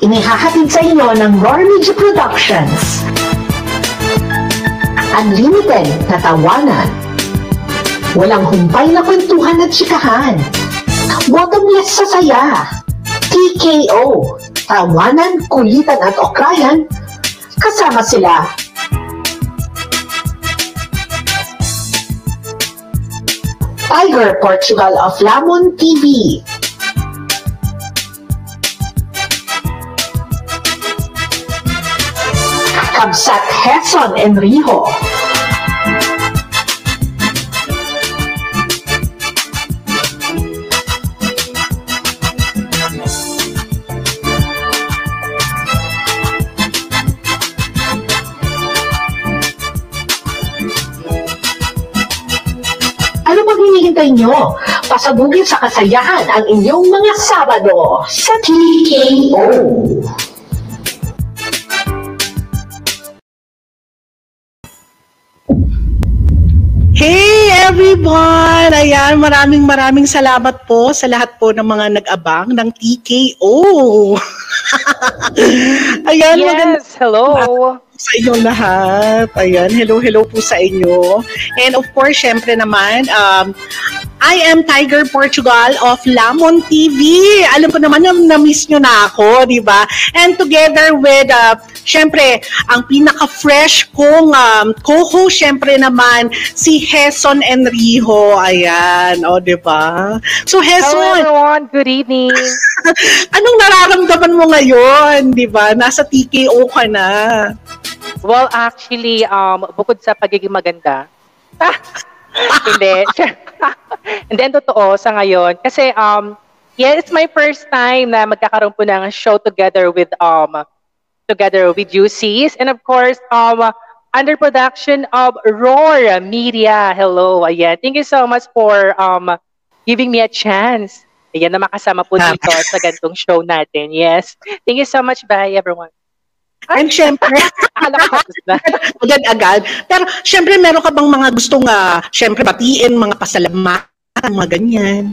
Inihahatid sa inyo ng Media Productions. Unlimited na tawanan. Walang humpay na kwentuhan at chikahan. Bottomless sa saya. TKO. Tawanan, kulitan at okrayan. Kasama sila. Tiger Portugal of Lamon TV. Kabsat Heson Enrijo. Ano bang hinihintay nyo? Pasabugin sa kasayahan ang inyong mga Sabado sa TKO. Everyone! Ayan, maraming maraming salamat po sa lahat po ng mga nag-abang ng TKO. Ayan, maganda Yes, hello. Sa inyong lahat. Ayan, hello, hello po sa inyo. And of course, syempre naman, um, I am Tiger Portugal of Lamon TV. Alam ko naman na na-miss nyo na ako, di ba? And together with, uh, syempre, ang pinaka-fresh kong um, co-host, syempre naman, si Heson Enrijo. Ayan, o, di ba? So, Hello Heson, everyone, good evening. anong nararamdaman mo ngayon, di ba? Nasa TKO ka na. Well, actually, um, bukod sa pagiging maganda, hindi. And then, totoo sa ngayon. Kasi, um, yeah, it's my first time na magkakaroon po ng show together with, um, together with UCs. And of course, um, under production of Roar Media. Hello, ayan. Thank you so much for um, giving me a chance. Ayan, na makasama po dito sa gantong show natin. Yes. Thank you so much. Bye, everyone. And syempre, ko agad-agad. Pero syempre, meron ka bang mga gustong, uh, syempre, batiin, mga pasalamatan, mga ganyan.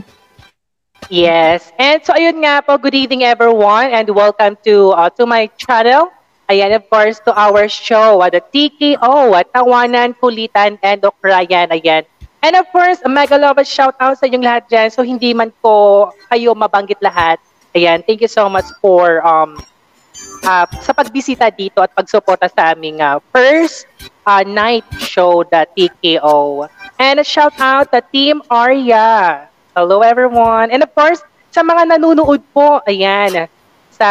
Yes. And so ayun nga po, good evening everyone and welcome to uh, to my channel. Ayan, of course, to our show, uh, the TKO, uh, Tawanan, Kulitan, and Okrayan. Ayan. And of course, a mega love shout out sa inyong lahat dyan. So hindi man po kayo mabanggit lahat. Ayan, thank you so much for um, uh, sa pagbisita dito at pagsuporta sa aming uh, first uh, night show, the TKO. And a shout out to Team Arya. Hello everyone. And of course, sa mga nanonood po, ayan, sa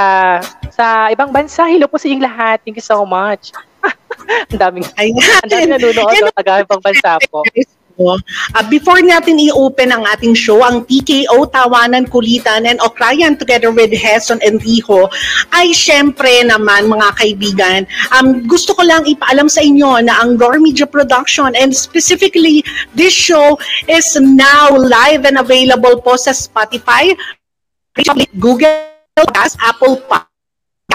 sa ibang bansa, hello po sa inyong lahat. Thank you so much. ang daming, ang daming nanonood sa taga ibang bansa po. Uh, before natin i-open ang ating show, ang TKO, Tawanan, Kulitan, and Okrayan together with Heson and Rijo, ay syempre naman mga kaibigan, um, gusto ko lang ipaalam sa inyo na ang Roar Media Production and specifically this show is now live and available po sa Spotify, Google Podcast, Apple Podcast,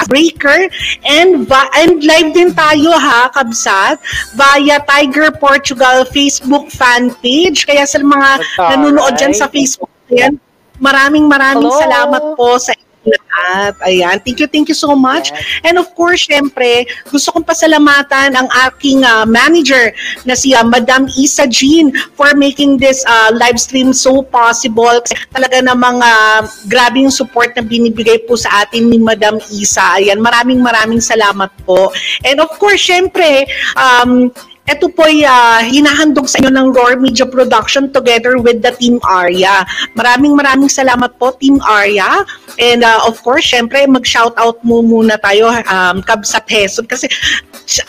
Breaker and and live din tayo ha kabsat via Tiger Portugal Facebook fan page kaya sa mga nanonood dyan sa Facebook ayan, maraming maraming Hello. salamat po sa lahat. Ayan, thank you, thank you so much. And of course, syempre, gusto kong pasalamatan ang aking ah, manager na si ah, Madam Isa Jean for making this ah, live stream so possible. Kasi talaga namang uh, grabe yung support na binibigay po sa atin ni Madam Isa. Ayan, maraming maraming salamat po. And of course, syempre, um, ito po ay ah, hinahandog sa inyo ng Roar Media Production together with the Team Arya. Maraming maraming salamat po Team Arya. And ah, of course, syempre mag-shoutout mo muna tayo um, Kabsat Heson kasi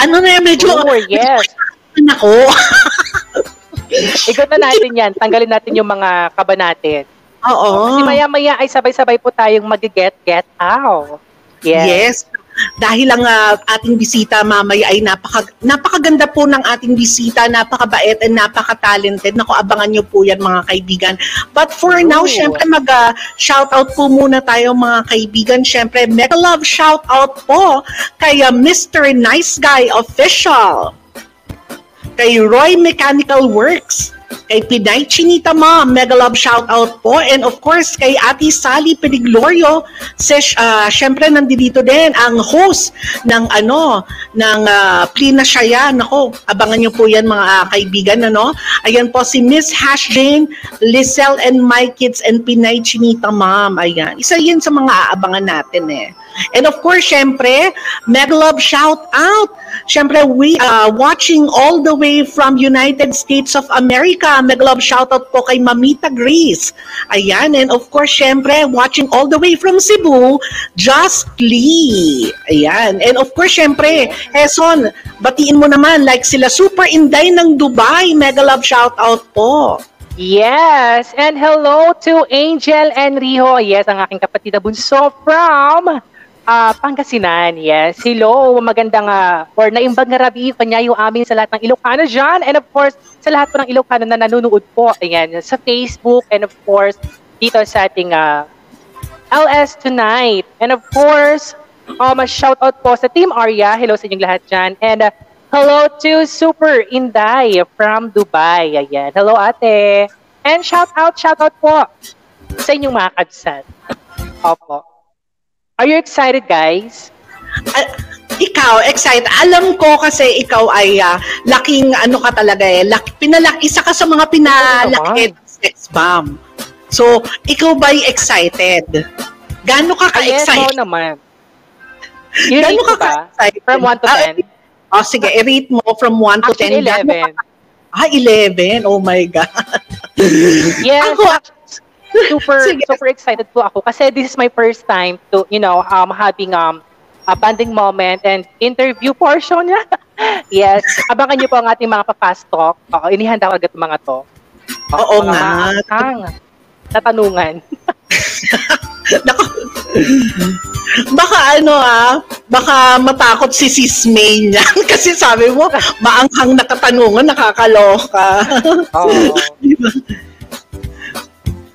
ano na yan, medyo Oh, yes. ako. Ikot na natin yan. Tanggalin natin yung mga kaba natin. Oo. Kasi maya-maya ay sabay-sabay po tayong mag-get, get out. Yes. Yes. Dahil ang ah, ating bisita mamaya ay napaka, napakaganda po ng ating bisita, napakabait and napaka-talented. Naku, abangan nyo po yan mga kaibigan. But for now, Ooh. syempre mag-shoutout po muna tayo mga kaibigan. Syempre, mega love shoutout po kay ah, Mr. Nice Guy Official, kay Roy Mechanical Works, kay Pinay Chinita Mom, mega love shout out po. And of course, kay Ate Sally Pediglorio, ses, uh, syempre nandito din ang host ng ano, ng uh, Plina Shaya. Nako, abangan niyo po yan mga uh, kaibigan. Ano? Ayan po si Miss Hash Jane, Lizelle and my kids and Pinay Chinita Mom. Ayan. Isa yan sa mga aabangan natin eh. And of course, syempre, mega love shout out. Syempre, we are uh, watching all the way from United States of America. Mega love shout out po kay Mamita Grace. Ayan, and of course, syempre, watching all the way from Cebu, Just Lee. Ayan, and of course, syempre, Heson, batiin mo naman like sila Super Inday ng Dubai. Mega love shout out po. Yes, and hello to Angel and Riho. Yes, ang aking kapatid na bunso from uh, Pangasinan, yes. Hello, magandang uh, or naimbag nga rabi kanya yung amin sa lahat ng Ilocano dyan. And of course, sa lahat po ng Ilocano na nanonood po, ayan, sa Facebook and of course, dito sa ating uh, LS Tonight. And of course, um, a shout out po sa Team Arya. Hello sa inyong lahat dyan. And uh, hello to Super Inday from Dubai. Ayan. Hello ate. And shout out, shout out po sa inyong mga kabsat. Opo. Are you excited, guys? Uh, ikaw, excited. Alam ko kasi ikaw ay uh, laking ano ka talaga eh. Laki, pinalak, isa ka sa mga pinalaki ng sex bomb. So, ikaw ba ay excited? Gaano ka ka-excited? Yes, naman. Gaano ka ka-excited? From 1 to 10? Ah, oh, sige, i-rate mo from 1 to 10. 11. Ah, 11. Oh my God. yes. Ako, super Sige. super excited po ako kasi this is my first time to you know um having um a bonding moment and interview portion niya. yes, abangan niyo po ang ating mga pa-fast talk. Oo, inihanda ko agad mga to. Oo nga. Ang tatanungan. Nako. baka ano ah, baka matakot si Sis May niyan kasi sabi mo, maanghang nakatanungan, nakakaloka. Oo. diba?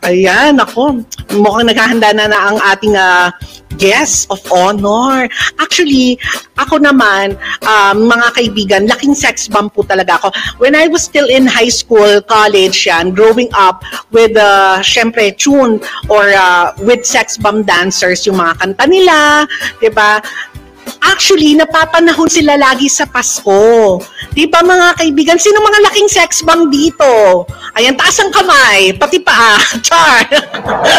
Ayan, ako. Mukhang naghahanda na na ang ating uh, guest of honor. Actually, ako naman, um, mga kaibigan, laking sex bomb po talaga ako. When I was still in high school, college yan, growing up with, uh, syempre, tune or uh, with sex bomb dancers, yung mga kanta nila, di ba? Actually, napapanahon sila lagi sa Pasko. Di ba mga kaibigan? Sino mga laking sex bomb dito? Ayan, taas ang kamay, pati paa. Char!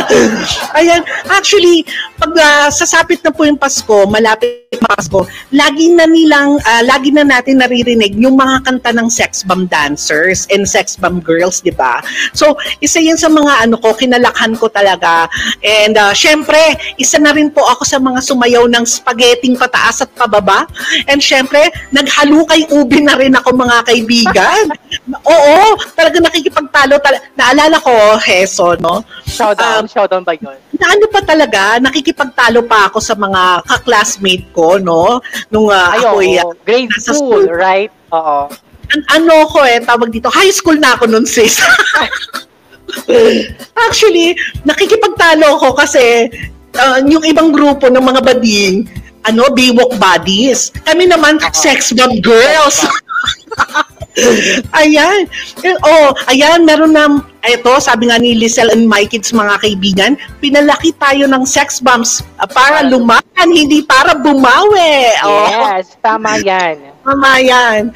Ayan, actually, pag uh, sasapit na po yung Pasko, malapit Pasko, lagi na nilang, uh, lagi na natin naririnig yung mga kanta ng sex bomb dancers and sex bomb girls, di ba? So, isa yan sa mga ano ko, kinalakhan ko talaga. And uh, syempre, isa na rin po ako sa mga sumayaw ng spaghetti pataas at pababa. And syempre, naghalukay ubi na rin ako mga kaibigan. Oo, talaga nakikipagtalo. Tal- Naalala ko, Heso, no? Showdown, um, showdown ba yun? Na ano pa talaga, nakikipagtalo pa ako sa mga ka-classmate ko, no? Nung uh, Ay, ako oh, grade school, school, right? Oo. An- ano ko eh, tawag dito, high school na ako nun, sis. Actually, nakikipagtalo ko kasi uh, yung ibang grupo ng mga bading, ano, Baywalk Buddies. Kami naman, uh-huh. Sex Bomb Girls. ayan. Oh, ayan, meron na, ito, sabi nga ni Lizelle and my kids, mga kaibigan, pinalaki tayo ng sex bombs uh, para lumakan, hindi para bumawi. Oh. Yes, tama yan. Tama yan.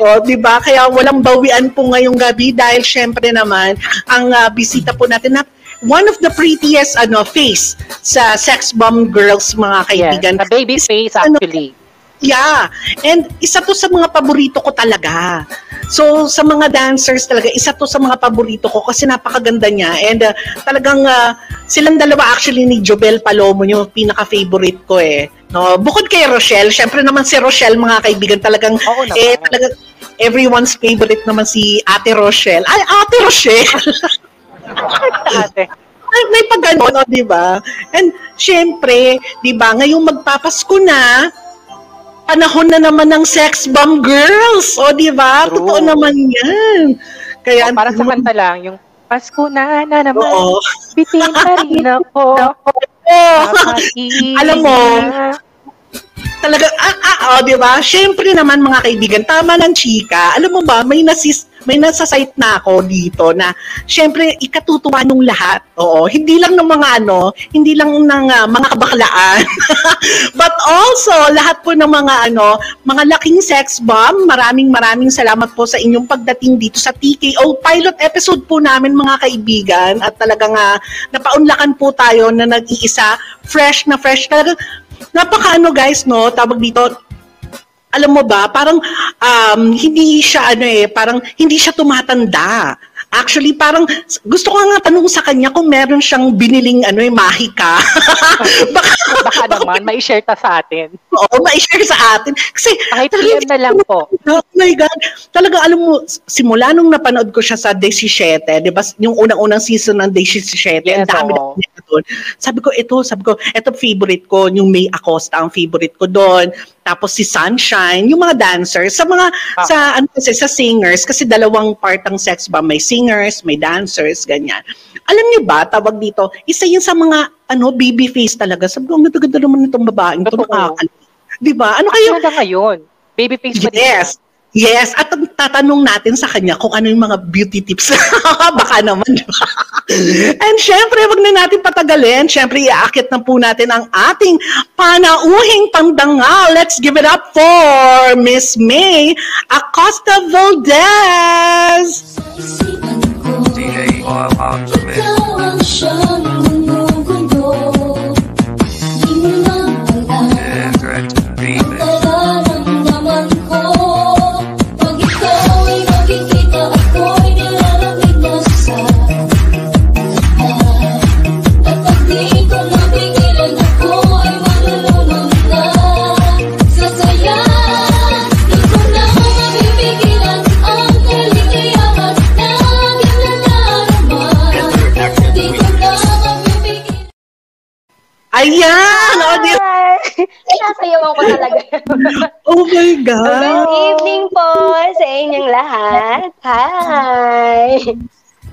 O, di ba? Kaya walang bawian po ngayong gabi dahil syempre naman, ang uh, bisita po natin na one of the prettiest ano face sa sex bomb girls mga kaibigan. Yes, the baby face actually. Ano, Yeah. And isa to sa mga paborito ko talaga. So, sa mga dancers talaga, isa to sa mga paborito ko kasi napakaganda niya. And uh, talagang uh, silang dalawa actually ni Jobel Palomo yung pinaka-favorite ko eh. No, bukod kay Rochelle, syempre naman si Rochelle mga kaibigan talagang Oo naman. eh talaga everyone's favorite naman si Ate Rochelle. Ay, Ate Rochelle. Ate. Ay, may pag no, di ba? And syempre, di ba, ngayong magpapasko na, panahon na naman ng sex bomb girls. O, di ba? Totoo naman yan. Kaya, oh, parang sa kanta lang, yung Pasko na na naman, Oo. bitin na rin ako. Alam mo, talaga, ah, ah, oh, di ba? Siyempre naman mga kaibigan, tama ng chika. Alam mo ba, may nasis, may nasa site na ako dito na syempre ikatutuwa nung lahat. Oo, hindi lang ng mga ano, hindi lang ng uh, mga kabaklaan. But also lahat po ng mga ano, mga laking sex bomb. Maraming maraming salamat po sa inyong pagdating dito sa TKO pilot episode po namin mga kaibigan at talagang uh, napaunlakan po tayo na nag-iisa fresh na fresh talaga napaka ano guys no tawag dito alam mo ba, parang um, hindi siya ano eh, parang hindi siya tumatanda. Actually, parang gusto ko nga tanong sa kanya kung meron siyang biniling ano eh, mahika. baka, baka naman, may share ta sa atin. Oo, may share sa atin. Kasi, kahit PM na lang po. Oh my God. Talaga, alam mo, simula nung napanood ko siya sa 17, di ba, yung unang-unang season ng 17, yes, ang dami oh. na doon. Sabi ko, ito, sabi ko, ito favorite ko, yung May Acosta ang favorite ko doon tapos si Sunshine, yung mga dancers, sa mga, ah. sa, ano kasi, sa singers, kasi dalawang part ang sex ba, may singers, may dancers, ganyan. Alam niyo ba, tawag dito, isa yun sa mga, ano, baby face talaga. Sabi ko, ang ganda-ganda naman itong babaeng ito, nakakal. Di ba? Ano kayo? Hanggang ngayon, baby face pa yes. Yes, at tatanong natin sa kanya kung ano yung mga beauty tips. Baka naman, di ba? And syempre, wag na natin patagalin. Syempre, iaakit na po natin ang ating panauhing pandangal. Let's give it up for Miss May Acosta Valdez! DJ on the Ayan! Hi! Oh, di- Nasayawan ko talaga. oh my God! Good evening po sa inyong lahat. Hi!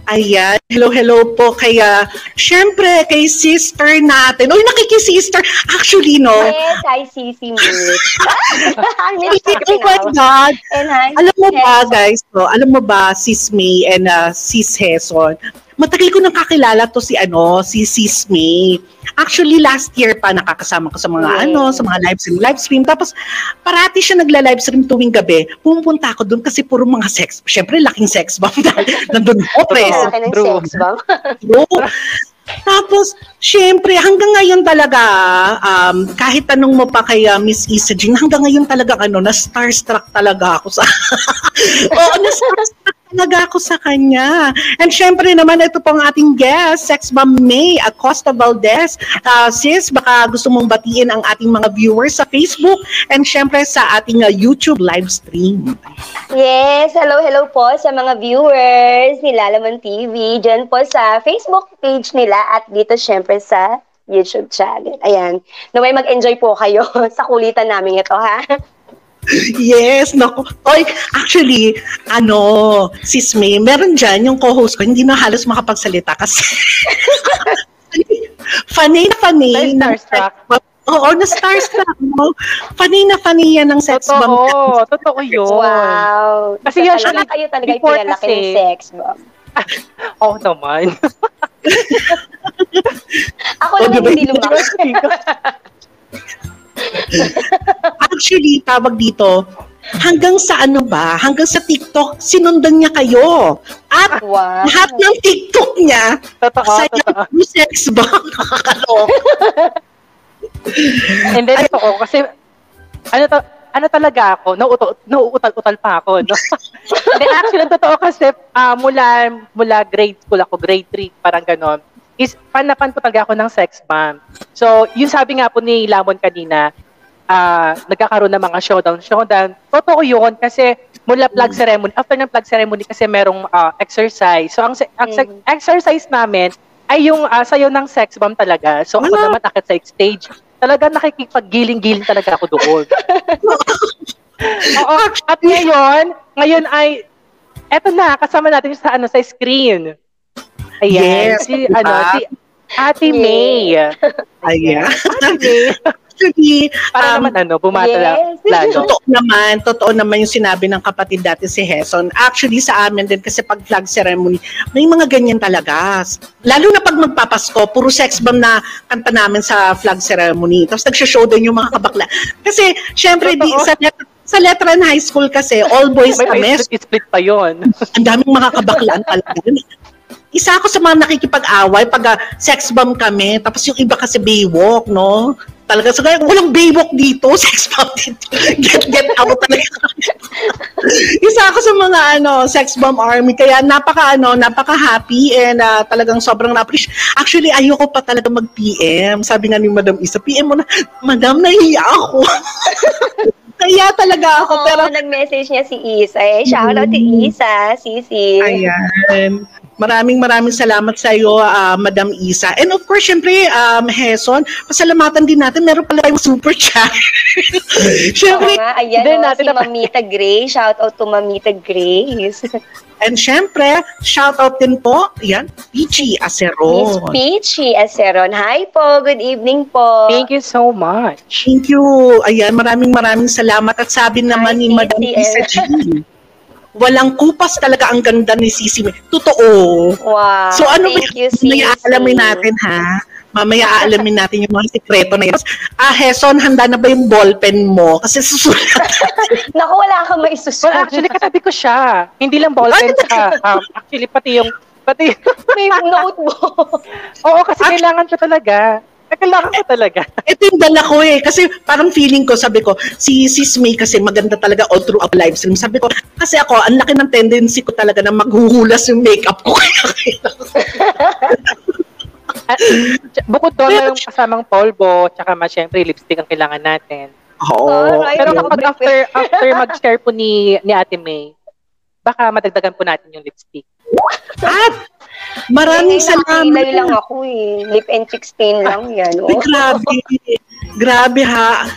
Ayan, hello, hello po. Kaya, syempre, kay sister natin. Uy, nakikisister. Actually, no? Yes, hi, Sisi Mitch. oh my God. And hi, alam mo ba, guys, no? alam mo ba, Sis May and uh, Sis Heson, matagal ko nang kakilala to si ano, si Sis May. Actually, last year pa nakakasama ko sa mga yeah. ano, sa mga live stream, live stream. Tapos, parati siya nagla-live stream tuwing gabi. Pumupunta ako doon kasi puro mga sex. Siyempre, laking sex bomb dahil nandun ako, pres. Laki ng sex bomb. Tapos, syempre, hanggang ngayon talaga, um, kahit tanong mo pa kay uh, Miss Isa Jean, hanggang ngayon talaga, ano, na-starstruck talaga ako sa... Oo, na-starstruck talaga ako sa kanya. And syempre naman, ito pong ating guest, Sex Bomb May Acosta Valdez. Uh, sis, baka gusto mong batiin ang ating mga viewers sa Facebook and syempre sa ating uh, YouTube live stream. Yes, hello, hello po sa mga viewers ni Lalaman TV. Diyan po sa Facebook page nila at dito syempre sa YouTube channel. Ayan. Naway mag-enjoy po kayo sa kulitan namin ito, ha? Yes, nako. Oy, actually, ano, sis May, meron dyan yung co-host ko, hindi na halos makapagsalita kasi funny na funny. Starstruck. Oo, na starstruck mo. Funny na funny yan ng sex totoo, bomb. Oo, totoo yun. Wow. Kasi yan, talaga kayo talaga yung pinalaki ng sex bomb. Oo oh, naman. Ako oh, naman hindi lumaki. Actually, tawag dito, hanggang sa ano ba, hanggang sa TikTok, sinundan niya kayo. At wow. lahat ng TikTok niya, totoo, sa totoo. sex ba? Nakakalok. Hindi, totoo. Kasi, ano to, ano talaga ako, nauutal, nauutal-utal pa ako, no? Hindi, actually, totoo kasi, uh, mula, mula grade school ako, grade 3, parang ganon, is panapan ko talaga ako ng sex bomb. So, yung sabi nga po ni Lamon kanina, uh, nagkakaroon ng mga showdown, showdown. Totoo yun kasi mula plug mm. ceremony, after ng plug ceremony kasi merong uh, exercise. So, ang, ang mm. exercise namin ay yung uh, sayo ng sex bomb talaga. So, ako naman akit sa stage. Talaga nakikipaggiling-giling talaga ako doon. Oo. At ngayon, ngayon ay, eto na, kasama natin sa ano sa screen. Ayan. Yes. Si, ano, si Ate May. Ayan. Ate May. Actually, Para um, naman ano, bumata Yes. lalo. Totoo naman, totoo naman yung sinabi ng kapatid dati si Heson. Actually, sa amin din, kasi pag flag ceremony, may mga ganyan talaga. Lalo na pag magpapasko, puro sex bomb na kanta namin sa flag ceremony. Tapos nagsha-show din yung mga kabakla. Kasi, syempre, di, sa, sa Letran High School kasi, all boys May kami. split pa yon. Ang daming mga kabaklaan talaga. Isa ako sa mga nakikipag-away pag ah, sex bomb kami, tapos yung iba kasi baywalk, no? Talaga, so kaya walang baywalk dito, sex bomb dito. Get, get out talaga. Isa ako sa mga ano, sex bomb army, kaya napaka ano, napaka happy and ah, talagang sobrang na-appreciate. Actually, ayoko pa talaga mag-PM. Sabi nga ni Madam Isa, PM mo na, Madam, nahiya ako. Kaya talaga ako, Oo, pero nag-message niya si Isa. Eh, shout out to Mm. Isa, Sisi. Ayan. Maraming maraming salamat sa iyo, ah, Madam Isa. And of course, syempre, um, Heson, pasalamatan din natin. Meron pala tayong super chat. Syempre, nga, ayan Hindi o, natin si Mamita Gray. Shout out to Mamita Grace. and syempre, shout out din po, yan, Peachy Miss Aceron. Peachy Aceron. Hi po, good evening po. Thank you so much. Thank you. Ayan, maraming maraming salamat. At sabi naman ni Hi, Madam Sisi, Isa. G, walang kupas talaga ang ganda ni Sisi. Totoo. Wow, So ano ba thank you, Mamaya aalamin natin ha. Mamaya aalamin natin yung mga sikreto na yun. Ah, Heson, handa na ba yung ballpen mo? Kasi susulat. Naku, wala kang maisusunod. Well, actually, katabi ko siya. Hindi lang ballpen sa, um, actually, pati yung, pati, may notebook. oo, kasi kailangan ko talaga. Kailangan ko talaga. Ito yung dala ko eh. Kasi parang feeling ko, sabi ko, si Sis May kasi maganda talaga all through our live stream. Sabi ko, kasi ako, ang laki ng tendency ko talaga na maghuhulas yung makeup ko. At, bukod doon, may yung kasamang polvo, tsaka mas syempre, lipstick ang kailangan natin. Oo. Alright. Pero kapag after, after mag-share po ni, ni Ate May, baka madagdagan po natin yung lipstick. At maraming Eh, nakakilay lang salamat. ako eh. Lip and cheek stain lang yan. Oh. grabe. Grabe ha.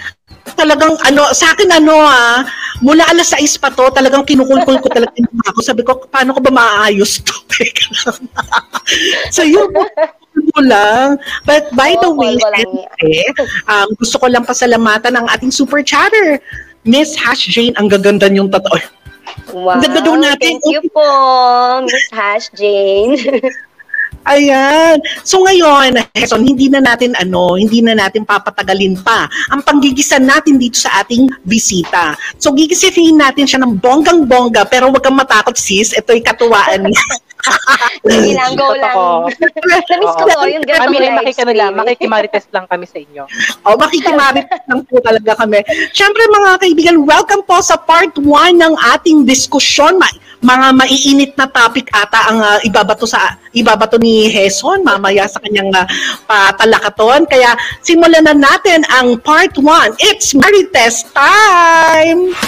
Talagang ano, sa akin ano ah, mula alas 6 pa to, talagang kinukulkul ko talaga yung mukha ko. Sabi ko, paano ko ba maaayos to? Lang. so yun, mo lang. But by the Oo, way, lang syempre, um, gusto ko lang pasalamatan ang ating super chatter. Miss Hash Jane, ang gaganda yung totoo. Wow. Ganda daw natin. Thank you po, Miss Hash Jane. Ayan. So ngayon, Heson, hindi na natin ano, hindi na natin papatagalin pa ang panggigisan natin dito sa ating bisita. So gigisihin natin siya ng bonggang-bongga pero wag kang matakot sis, ito'y katuwaan niya. Sige lang, go lang. Namiss ko Oo. po yung Kami ganun ay stream. makikimarites lang kami sa inyo. o makikimarit lang po talaga kami. Siyempre mga kaibigan, welcome po sa part 1 ng ating diskusyon. Ma- mga maiinit na topic ata ang ah, ibabato sa ibabato ni Heson mamaya sa kanyang uh, patalakaton. Kaya simulan na natin ang part 1. It's Marites time!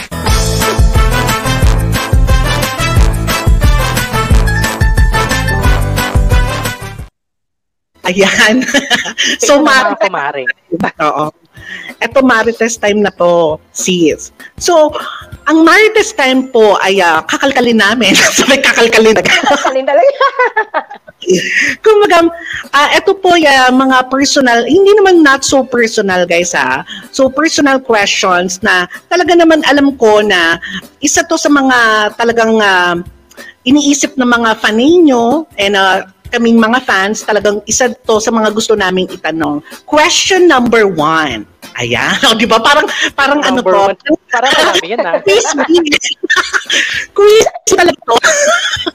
Ayan. so, Ito na, mga Marites, kumare. Oo. Eto Marites time na to, sis. So, ang Marites time po ay ah, kakalkalin namin. Sabi kakalkalin na. Kakalin talaga. Kumbaga, ah ito po yung mga personal, hindi naman not so personal guys ha. So personal questions na talaga naman alam ko na isa to sa mga talagang ah, iniisip ng mga fan ninyo and ah, kaming mga fans, talagang isa to sa mga gusto naming itanong. Question number one. Ayan, o, di ba? Parang, parang ano Number to? one. Parang marami yan ah. Quiz Quiz talaga to.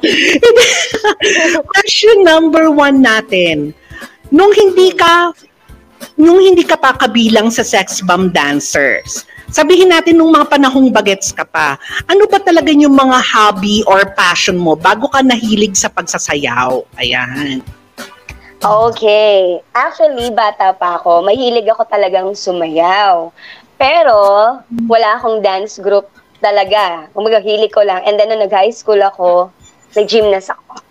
Question number one natin. Nung hindi ka nung hindi ka pa kabilang sa sex bomb dancers, sabihin natin nung mga panahong bagets ka pa, ano ba talaga yung mga hobby or passion mo bago ka nahilig sa pagsasayaw? Ayan. Okay. Actually, bata pa ako. Mahilig ako talagang sumayaw. Pero, wala akong dance group talaga. Umaga, hilig ko lang. And then, nung nag-high school ako, nag-gymnast ako.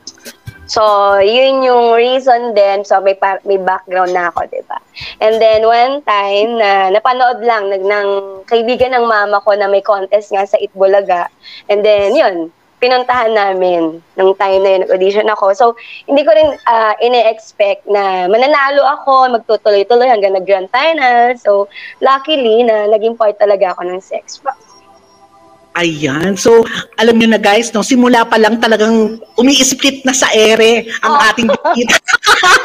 So, yun yung reason din. So, may, pa- may background na ako, di ba? And then, one time, na napanood lang nag, ng kaibigan ng mama ko na may contest nga sa Itbulaga. And then, yun, pinuntahan namin nung time na yun, nag-audition ako. So, hindi ko rin uh, ine-expect na mananalo ako, magtutuloy-tuloy hanggang nag-grand final. So, luckily na naging part talaga ako ng sex box. Ayan. So, alam niyo na guys, no, simula pa lang talagang umi-split na sa ere ang Oh. ating bikita.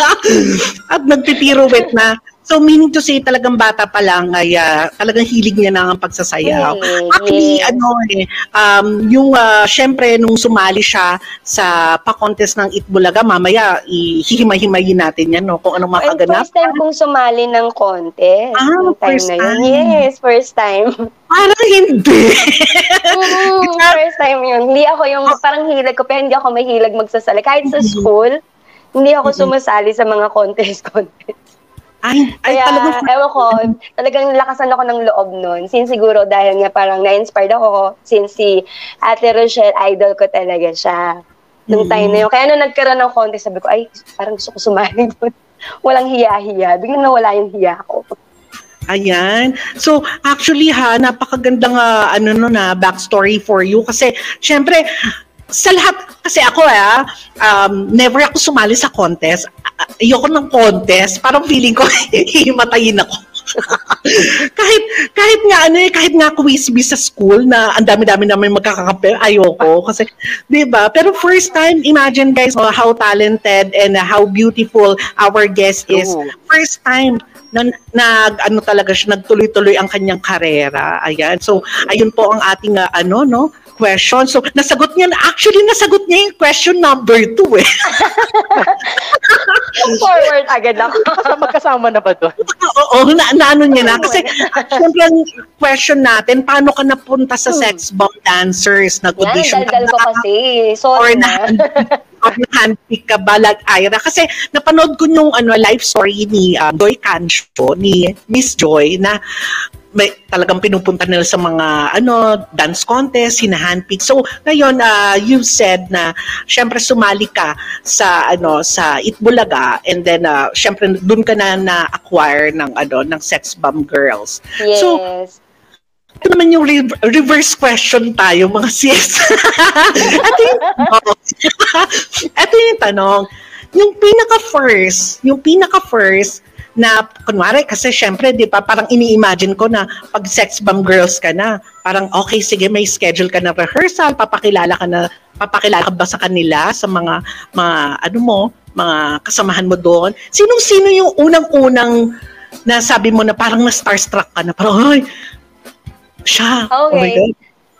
At nagpipiruwet na. So, meaning to say, talagang bata pa lang ay ah, talagang hilig niya na ang pagsasayaw. Mm, Actually, ano eh, um, yung ah, syempre nung sumali siya sa pa-contest ng Itbulaga, mamaya ihihimay-himayin natin yan, no, kung anong makaganap. first time kong sumali ng contest. Ah, time first na yun. time. Yes, first time. Parang hindi. Mm, first time yun. Hindi ako yung parang hilag ko, pero hindi ako mahilag magsasali. Kahit sa school, hindi ako sumasali sa mga contest-contest. ay, ay Kaya, talagang ewan ko, talagang lakasan ako ng loob nun. Since siguro dahil nga parang na-inspired ako, since si Ate Rochelle, idol ko talaga siya. Nung Mm. time na yun. Kaya nung nagkaroon ng contest, sabi ko, ay, parang gusto ko sumali doon. Walang hiya-hiya. Biglang nawala yung hiya ko. Ayan. So, actually ha, napakagandang ah, ano no na backstory for you kasi syempre sa lahat kasi ako ah, um, never ako sumali sa contest. Ayoko ng contest. Parang feeling ko hihimatayin ako. kahit kahit nga ano eh, kahit nga quiz bee sa school na ang dami-dami namin magkakakampi, ayoko kasi 'di ba? Pero first time, imagine guys oh, how talented and how beautiful our guest is. True. First time na nag ano talaga siya nagtuloy-tuloy ang kanyang karera. Ayan. So, ayun po ang ating ah, ano no question. So, nasagot niya, actually nasagot niya yung question number two eh. Forward agad ako. Magkasama na ba doon? Oo, na, naano niya na. Kasi, syempre, ang question natin, paano ka napunta sa sex bomb dancers? Nag-audition ka daldal ko ba? kasi. Or Sorry na, na. or na-handpick ka ba like Ira? Kasi napanood ko yung ano, life story ni um, Joy Cancho, ni Miss Joy, na may talagang pinupunta nila sa mga ano dance contest, hina-handpick. So, ngayon uh, you said na syempre sumali ka sa ano sa Itbulaga and then uh, syempre doon ka na na-acquire ng ano ng Sex Bomb Girls. So, Yes. ito naman yung re- reverse question tayo, mga sis. ito yung tanong. ito yung tanong. Yung pinaka-first, yung pinaka-first na, kunwari, kasi syempre, di ba, parang ini-imagine ko na pag sex bomb girls ka na, parang okay, sige, may schedule ka na rehearsal, papakilala ka na, papakilala ka ba sa kanila, sa mga, mga, ano mo, mga kasamahan mo doon? Sinong-sino yung unang-unang na sabi mo na parang na-starstruck ka na, parang, ay, siya. Oh my Okay. God.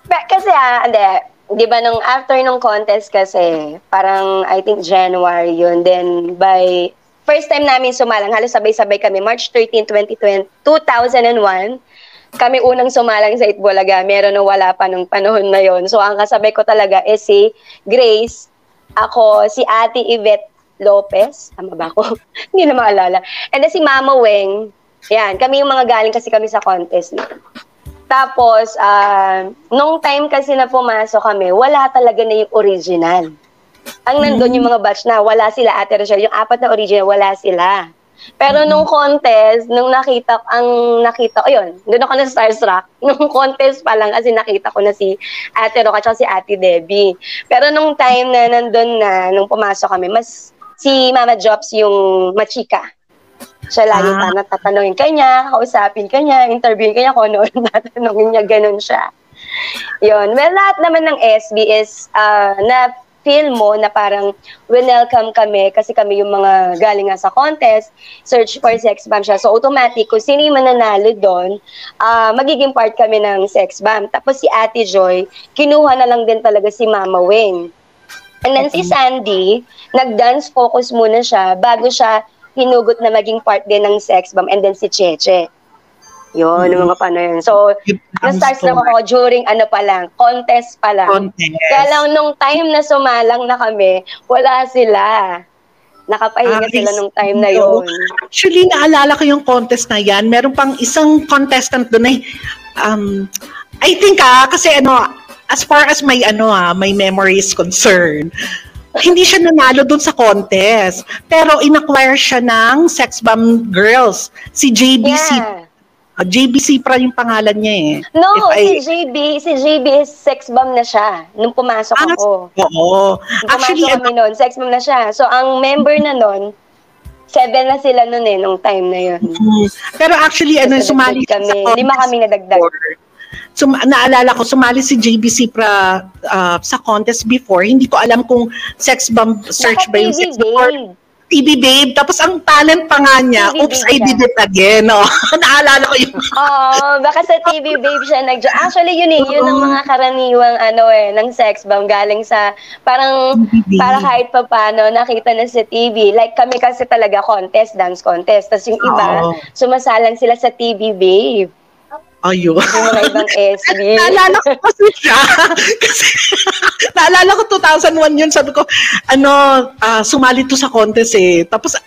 Ba- kasi ah, hindi. Di ba nung after nung contest kasi, parang I think January yun. Then by first time namin sumalang, halos sabay-sabay kami, March 13, 2020, 2001, kami unang sumalang sa Itbulaga. Meron na wala pa nung panahon na yon So ang kasabay ko talaga is si Grace, ako, si Ate Yvette Lopez, tama ba ako? Hindi na maalala. And then si Mama Weng, yan, kami yung mga galing kasi kami sa contest. Tapos, ah, nung time kasi na pumasok kami, wala talaga na yung original. Ang nandun yung mga batch na wala sila, Ate Rochelle, yung apat na original, wala sila. Pero nung contest, nung nakita, ang nakita, ayun, doon ako na starstruck. Nung contest pa lang, kasi nakita ko na si Ate Roca at si Ate Debbie. Pero nung time na nandun na, nung pumasok kami, mas si Mama Jobs yung machika. Siya lagi Ah. ah. tatanungin kanya, kausapin kanya, interviewin kanya kung ano tatanungin niya, ganun siya. Yun. Well, lahat naman ng SB is uh, na feel mo na parang welcome kami kasi kami yung mga galing nga sa contest, search for sex bomb siya. So automatic, kung sino yung mananalo doon, ah, magiging part kami ng sex bomb. Tapos si Ate Joy, kinuha na lang din talaga si Mama Wing. And then si Sandy, nag-dance focus muna siya bago siya hinugot na maging part din ng sex bomb and then si Cheche. Yun, Mm. yung mga paano yun. So, na-start lang ako during ano pa lang, contest pa lang. Contest. Kaya lang nung time na sumalang na kami, wala sila. Nakapahinga Ah, sila nung time na yun. Actually, naalala ko yung contest na yan. Meron pang isang contestant doon ay, um, I think ah, kasi ano, as far as my ano ah, my memory is concerned, hindi siya nanalo doon sa contest. Pero inacquire siya ng Sex Bomb Girls. Si JBC. Yeah. Uh, JBC pra yung pangalan niya eh. No, If I- si JB, si JB is sex bomb na siya nung pumasok Ah, ako. Oo. Nung Actually, pumasok kami noon, sex bomb na siya. So, ang member na noon, seven na sila noon eh, nung time na yun. mm, pero actually, ano, So, sumali nadagdag kami. sa Lima kami nadagdag. before. Sum- naalala ko, sumali si JBC pra uh, sa contest before. Hindi ko alam kung sex bomb search ba yung sex bomb. TV Babe. Tapos ang talent pa nga niya, TV oops, I did it again. No? Naalala ko yung Oo, baka sa TV babe siya nag Actually, yun eh, yun ang mga karaniwang ano eh, ng sex bomb galing sa, parang, para kahit pa paano, nakita na sa TV. Like kami kasi talaga contest, dance contest. Tapos yung iba, Oo. sumasalang sila sa TV babe. Ayun. Mga ibang SB. naalala ko kasi siya. kasi, naalala ko 2001 yun. Sabi ko, ano, ah, sumali to sa contest eh. Tapos,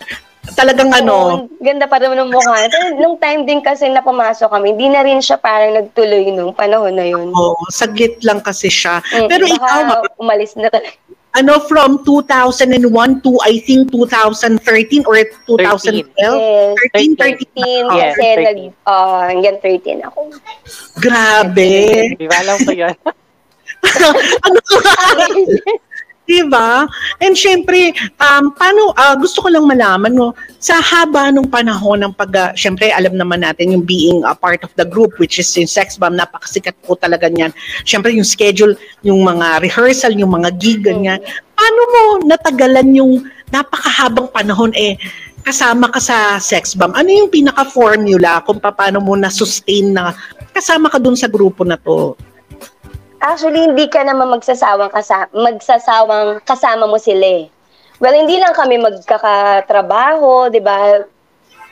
talagang ano, Oo, ganda pa rin ng mukha. Nung time din kasi na pumasok kami, di na rin siya parang nagtuloy nung panahon na yun. oh, saglit lang kasi siya. Mm, Pero baka ikaw, umalis na talaga. Ano, from 2001 to I think 2013 or 2012? Yes. 13, 13 13. Yes, kasi 13. nag, uh, hanggang 13 ako. Grabe. Di ba alam ko yun? ano Diba? And syempre, um, paano, ah, gusto ko lang malaman, no, sa haba ng panahon ng pag, ah, syempre, alam naman natin yung being a part of the group, which is yung Sex Bomb, napakasikat po talaga niyan. Syempre, yung schedule, yung mga rehearsal, yung mga gig, ganyan. Paano mo natagalan yung napakahabang panahon, eh, kasama ka sa Sex Bomb? Ano yung pinaka-formula kung paano mo na-sustain na kasama ka dun sa grupo na to? Actually, hindi ka naman magsasawang kasama, magsasawang kasama mo sila eh. Well, hindi lang kami magkakatrabaho, di ba?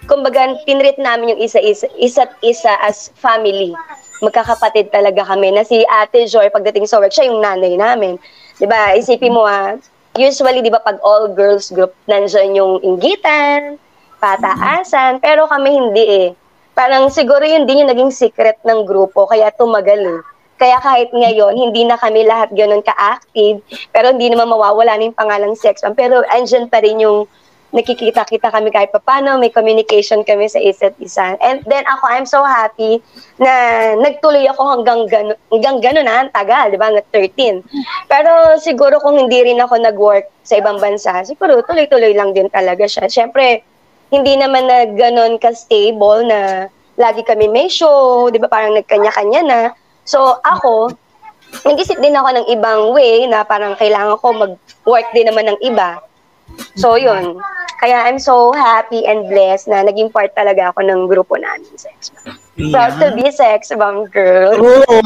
Kumbaga, tinreat namin yung isa-isa, isa't isa as family. Magkakapatid talaga kami na si Ate Joy pagdating sa work, siya yung nanay namin. Di ba? Isipin mo ah, usually, di ba, pag all girls group, nandyan yung inggitan, pataasan, pero kami hindi eh. Parang siguro yun din yung naging secret ng grupo, kaya tumagal eh. Kaya kahit ngayon, hindi na kami lahat ganun ka-active, pero hindi naman mawawala na yung pangalang sex. Pero andyan pa rin yung nakikita-kita kami kahit paano, may communication kami sa isa't isa. And then ako, I'm so happy na nagtuloy ako hanggang gano'n, hanggang gano'n na, ang tagal, di ba, hanggang 13. Pero siguro kung hindi rin ako nag-work sa ibang bansa, siguro tuloy-tuloy lang din talaga siya. Siyempre, hindi naman na gano'n ka-stable na lagi kami may show, di ba, parang nagkanya-kanya na. So ako, nag-isip din ako ng ibang way na parang kailangan ko mag-work din naman ng iba. So yun. Kaya I'm so happy and blessed na naging part talaga ako ng grupo namin, Sex Bomb. Proud to be Sex Bomb girl. Oo.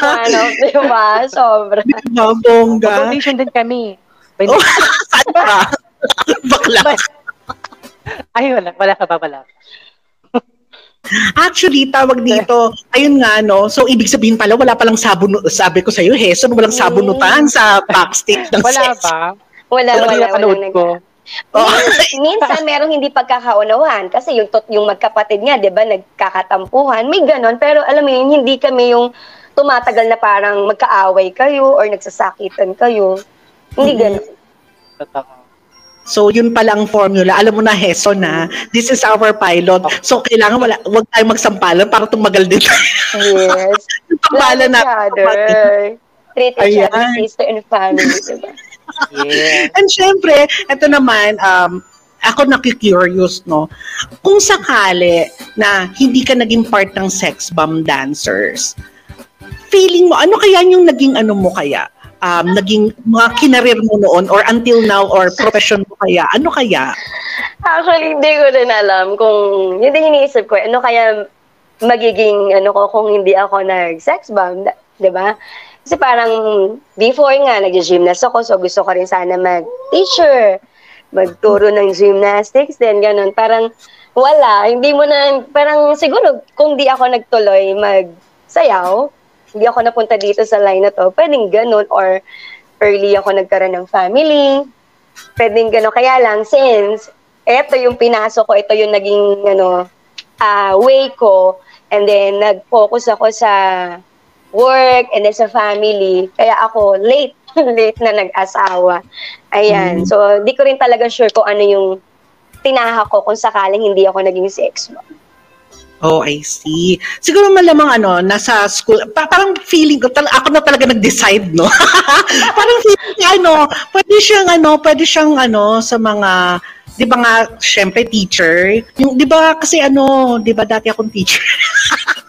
ano, di ba? Sobra. Diba, bongga? Foundation din kami. By Oh? Bakla. Ay, wala. Wala ka pa pala. Actually, tawag dito, ayun nga, no? So, ibig sabihin pala, wala palang sabon, sabi ko sa'yo, Heson, walang sabunutan sa backstage ng Wala sex. ba? Wala, wala, wala. pinapanood nag- ko. Oh. Min- minsan merong hindi pagkakaunawan kasi yung tot yung magkapatid nga 'di ba nagkakatampuhan may ganon pero alam mo yun hindi kami yung tumatagal na parang magkaaway kayo or nagsasakitan kayo hindi ganon Totoo. So, yun pala ang formula. Alam mo na, Heson, na this is our pilot. So, kailangan wala, wag tayong magsampalan para tumagal din tayo. yes Yung na. treat each Ayan. other sister and family diba Yeah. And syempre, ito naman, um, ako nakikurious, no? Kung sakali na hindi ka naging part ng sex bomb dancers, feeling mo, ano kaya yung naging ano mo kaya? Um, naging mga kinarir mo noon or until now or profession mo kaya? Ano kaya? Actually, hindi ko rin alam kung, yun din iniisip ko, ano kaya magiging, ano ko, kung hindi ako nag-sex bomb, di ba? Kasi parang, before nga, nag-gymnast ako, so gusto ko rin sana mag-teacher, magturo ng gymnastics, then ganun. Parang, wala, hindi mo na, parang siguro, kung di ako nagtuloy mag-sayaw, hindi ako napunta dito sa line na to, pwedeng ganun, or early ako nagkaroon ng family, pwedeng gano'n. Kaya lang, since eto yung pinasok ko, ito yung naging ano, ah, way ko, and then nag-focus ako sa work and then sa family, kaya ako late, late na nag-asawa. Ayan. Mm. So, di ko rin talaga sure kung ano yung tinaha ko kung sakaling hindi ako naging sex mom. Oh, I see. Siguro malamang ano, nasa school, pa- parang feeling ko, tal- ako na talaga nag-decide, no? parang feeling ko, ano, pwede siyang, ano, pwede siyang, ano, sa mga, di ba nga, syempre, teacher. Yung, di ba, kasi ano, di ba, dati akong teacher.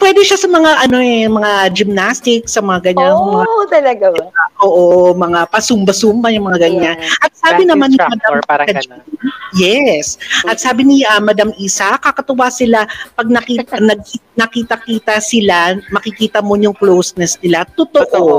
pwede siya sa mga, ano eh, mga gymnastics, sa mga ganyan, Oo, mga, talaga ba? oo, mga pasumba-sumba, yung mga ganyan. Yeah. At sabi Dance naman ni Madam parang ganun. Yes. At sabi ni ah, Madam Isa, kakatuwa sila pag nakita, nag, nakita-kita sila, makikita mo yung closeness nila. Totoo. Totoo.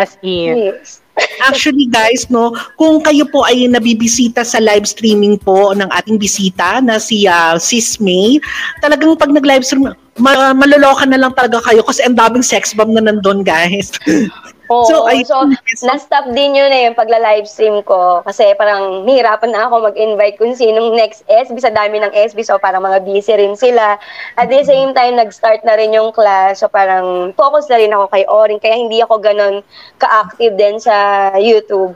As in. Yes. Actually guys, no, kung kayo po ay nabibisita sa live streaming po ng ating bisita na si ah, Sis May, talagang pag nag-live stream, ma- maloloka na lang talaga kayo kasi ang daming sex bomb na nandun guys. Oo, So, so, I- na-stop din yun eh, yung pagla-live stream ko. Kasi parang nahirapan na ako mag-invite kung sinong next SB sa dami ng SB. So parang mga busy rin sila. At the same time, nag-start na rin yung class. So parang focus na rin ako kay Orin. Kaya hindi ako ganun ka-active din sa YouTube.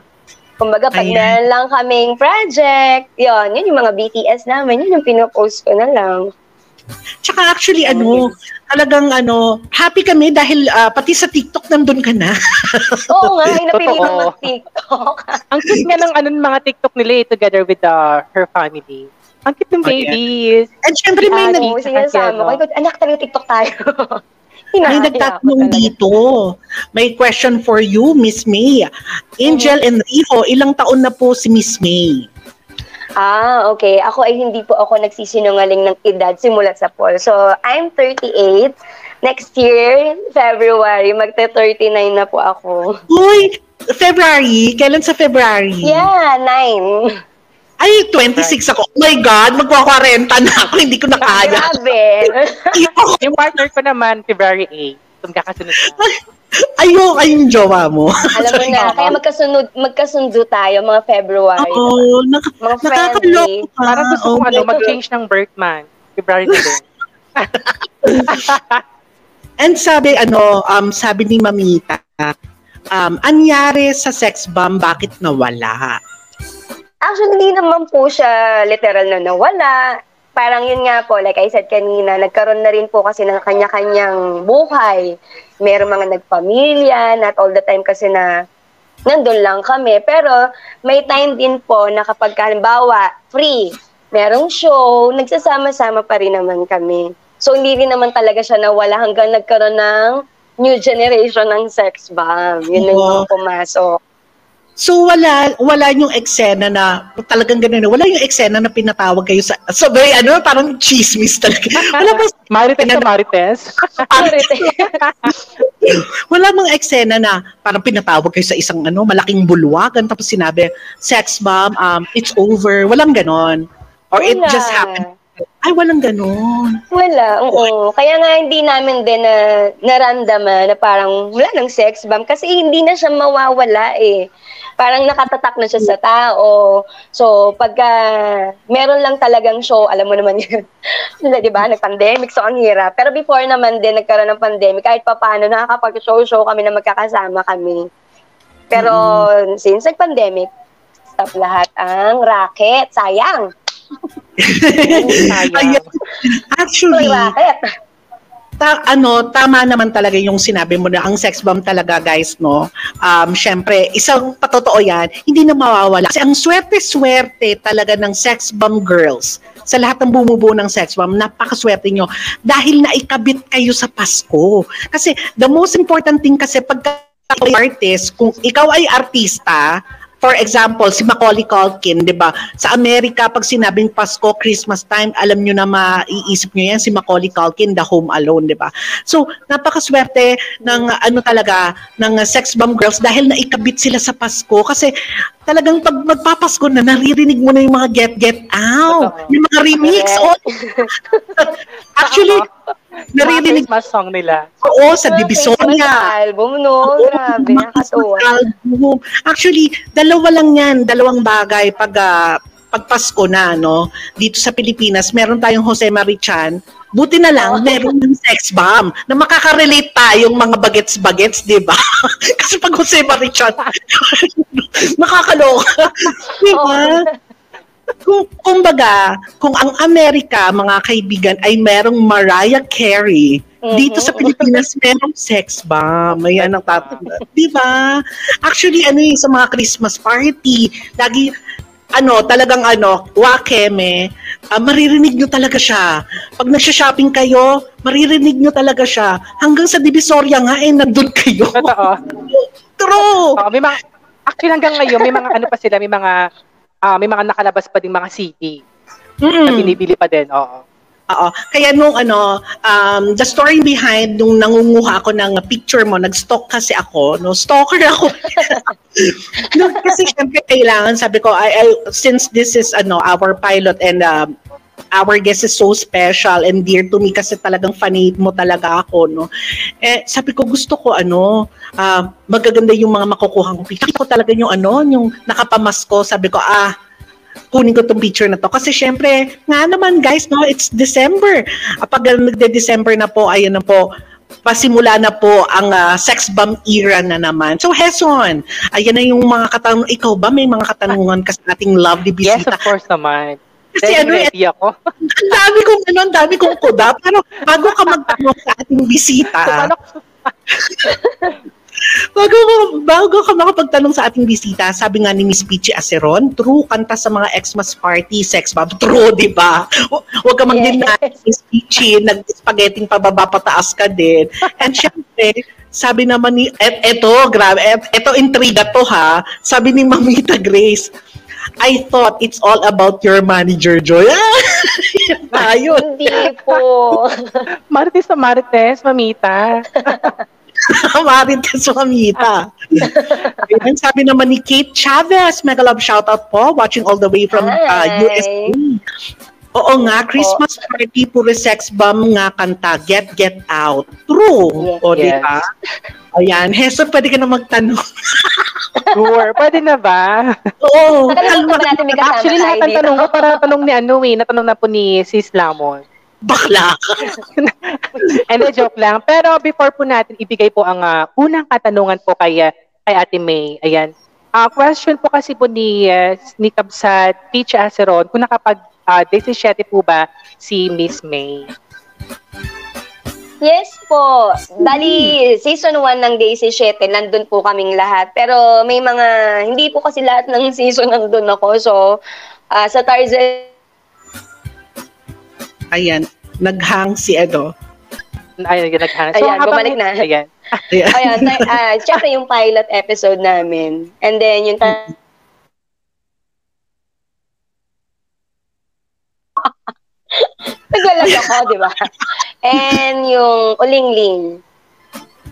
Kumbaga, pag Ayan. meron lang kaming project, yun, yun yung mga BTS namin, yun yung pinopost ko na lang. Tsaka actually ano, talagang ano, happy kami dahil ah, pati sa TikTok nandun ka na. Oo nga, napili Totoo. ko mag-TikTok. Ang cute nga ng ano, ng mga TikTok nila eh, together with uh, her family. Ang cute ng Oh, yeah. babies. And syempre may, Ah, nag, Oo, sinasama ko. Anak, talaga TikTok tayo. may Hinahaya ko nagtatanong dito. May question for you, Miss May. Angel Enrico, ilang taon na po si Miss May? Ah, okay. Ako ay hindi po ako nagsisinungaling ng edad simulat sa poll. So, I'm 38. Next year, February, magte-39 na po ako. Uy, February. Kailan sa February? Yeah, 9. Ay, 26 ako. Oh my God, magwa-40 na ako. Hindi ko na kaya. Grabe. Yung partner ko naman, February 8. Kung kakasunod na. ayoko yung jowa mo. Alam mo na, kaya magkasunod, magkasundo tayo mga February. Oo, nak- Mga friendly. nakakaloka. Parang gusto Oh kong ano, mag-change ng birth man. February na din. And sabi, ano, um, sabi ni Mamita, um, anyari sa sex bomb, bakit nawala? Actually, hindi naman po siya literal na nawala. Parang yun nga po, like I said kanina, nagkaroon na rin po kasi ng kanya-kanyang buhay. Meron mga nagpamilya, not all the time kasi na nandun lang kami. Pero may time din po na kapag halimbawa, free, merong show, nagsasama-sama pa rin naman kami. So hindi rin naman talaga siya nawala hanggang nagkaroon ng new generation ng sex bomb. Yun na yung pumasok. So wala wala yung eksena na talagang ganun. Wala yung eksena na pinatawag kayo sa so very ano parang chismis talaga. Wala ba Marites na Marites. wala mang eksena na parang pinatawag kayo sa isang ano malaking bulwagan tapos sinabi sex bomb um it's over. Walang ganon. Or it Wala. just happened. Ay walang ganon. Wala, oo. Kaya nga hindi namin din na naramdaman na parang wala ng sex bomb kasi hindi na siya mawawala eh. Parang nakatatak na siya sa tao. So, pagka meron lang talagang show, alam mo naman yun. di ba? Nag-pandemic, so ang hirap. Pero before naman din nagkaroon ng pandemic, kahit pa paano, nakakapag-show-show kami na magkakasama kami. Pero since nag-pandemic, stop lahat ang racket. Sayang. Sayang. Ayan. Actually, racket. Ta- ano, tama naman talaga yung sinabi mo na ang sex bomb talaga, guys, no? Um, syempre, isang patotoo yan, hindi na mawawala. Kasi ang swerte-swerte talaga ng sex bomb girls sa lahat ng bumubuo ng sex bomb, napakaswerte nyo dahil naikabit kayo sa Pasko. Kasi the most important thing kasi pagka artist, kung ikaw ay artista, for example, si Macaulay Culkin, 'di ba? Sa Amerika pag sinabing Pasko, Christmas time, alam niyo na maiisip niyo 'yan si Macaulay Culkin, The Home Alone, 'di ba? So, napakaswerte ng ano talaga ng sex bomb girls dahil naikabit sila sa Pasko kasi talagang pag magpapasko na naririnig mo na yung mga get get out, yung mga remix. Oh, actually, naririnig Christmas song nila. oo sa Divisoria. Album, no? Oo, Grabe, mga nakakatuwa. album. Actually, dalawa lang yan, dalawang bagay pag ah, pag Pasko na, no? Dito sa Pilipinas, meron tayong Jose Marichan. Buti na lang, Oo. meron ng sex bomb na makaka-relate tayong mga bagets-bagets, di ba? Kasi pag Jose Marichan, nakakaloka. di ba? Oo. kung, kumbaga, kung ang Amerika, mga kaibigan, ay merong Mariah Carey, dito sa Pilipinas, merong sex bomb. Ayan ang tap. Di ba? Actually, ano yung sa mga Christmas party, lagi, ano, talagang ano, wakeme, ah, maririnig nyo talaga siya. Pag nagsha-shopping kayo, maririnig nyo talaga siya. Hanggang sa Divisoria nga, eh, nandun kayo. Totoo. True! Oo, may mga, actually hanggang ngayon, may mga ano pa sila, may mga, ah, may mga nakalabas pa ding mga CD na Mm. binibili pa din. Oo. Oo. Kaya nung ano, um, the story behind nung nangunguha ako ng picture mo, nag-stalk kasi ako, no? Stalker ako. no, kasi syempre kailangan, sabi ko, I, I, since this is ano our pilot and um, our guest is so special and dear to me kasi talagang fanate mo talaga ako, no? Eh, sabi ko, gusto ko, ano, ah, magaganda yung mga makukuha ko. Picture ko talaga yung ano, yung nakapamasko. Sabi ko, ah, kunin ko tong picture na to. Kasi syempre, nga naman guys, no, it's December. Kapag nagde-December na po, ayun na po, pasimula na po ang ah, sex bomb era na naman. So, Heson, ayan na yung mga katanungan. Ikaw ba may mga katanungan kasi ating lovely Yes, bisita? of course naman. Kasi ano, eh, ready ako. ang dami kong ano, ang dami kong kuda. Pero bago ka magtanong sa ating bisita, So, paano, bago, bago ka makapagtanong sa ating bisita, sabi nga ni Miss Peachy Aceron, true, kanta sa mga Xmas party, sex bomb. True, di ba? Hu- Huwag ka mag-deny, Yes. Miss Peachy, nag-spaghetti pababa pataas ka din. And syempre, sabi naman ni, et, eto, grabe, et, eto intriga to ha, sabi ni Mamita Grace, I thought it's all about your manager, Joy. Tayo. Hindi po. Marites na Marites, mamita. Marites Mamita. Ayan, sabi naman ni Kate Chavez, mega love shoutout po, watching all the way from uh, Hi. USA. Oo nga, Christmas party, puro sex bomb nga kanta, Get Get Out. True. Yes. O, di Yes. ba? Ayan, Heso, pwede ka na magtanong. Sure. Pwede na ba? Oo. Nakalimutan ba natin may kasama Actually, lahat tayo ng dito? tanong ko para tanong ni ano eh, natanong na po ni Sis Lamon. Bakla ka. And a joke lang. Pero before po natin ibigay po ang ah, unang katanungan po kay, ah, kay Ate May. Ayan. Ah, question po kasi po ni, uh, ni Kabsat Peach Aceron kung nakapag uh, 17 po ba si Miss May? Yes po. Bali, season 1 ng Daisy 7, nandun po kaming lahat. Pero may mga, hindi po kasi lahat ng season nandun ako. So, ah, sa Tarzan, Ayan, naghang si Edo. Ay, naghana. Ayan, bumalik na. Ayan. Ayan. ayun, ta- ah, syempre yung pilot episode namin. And then, yung ta- Naglalag ako, di ba? And yung ulingling.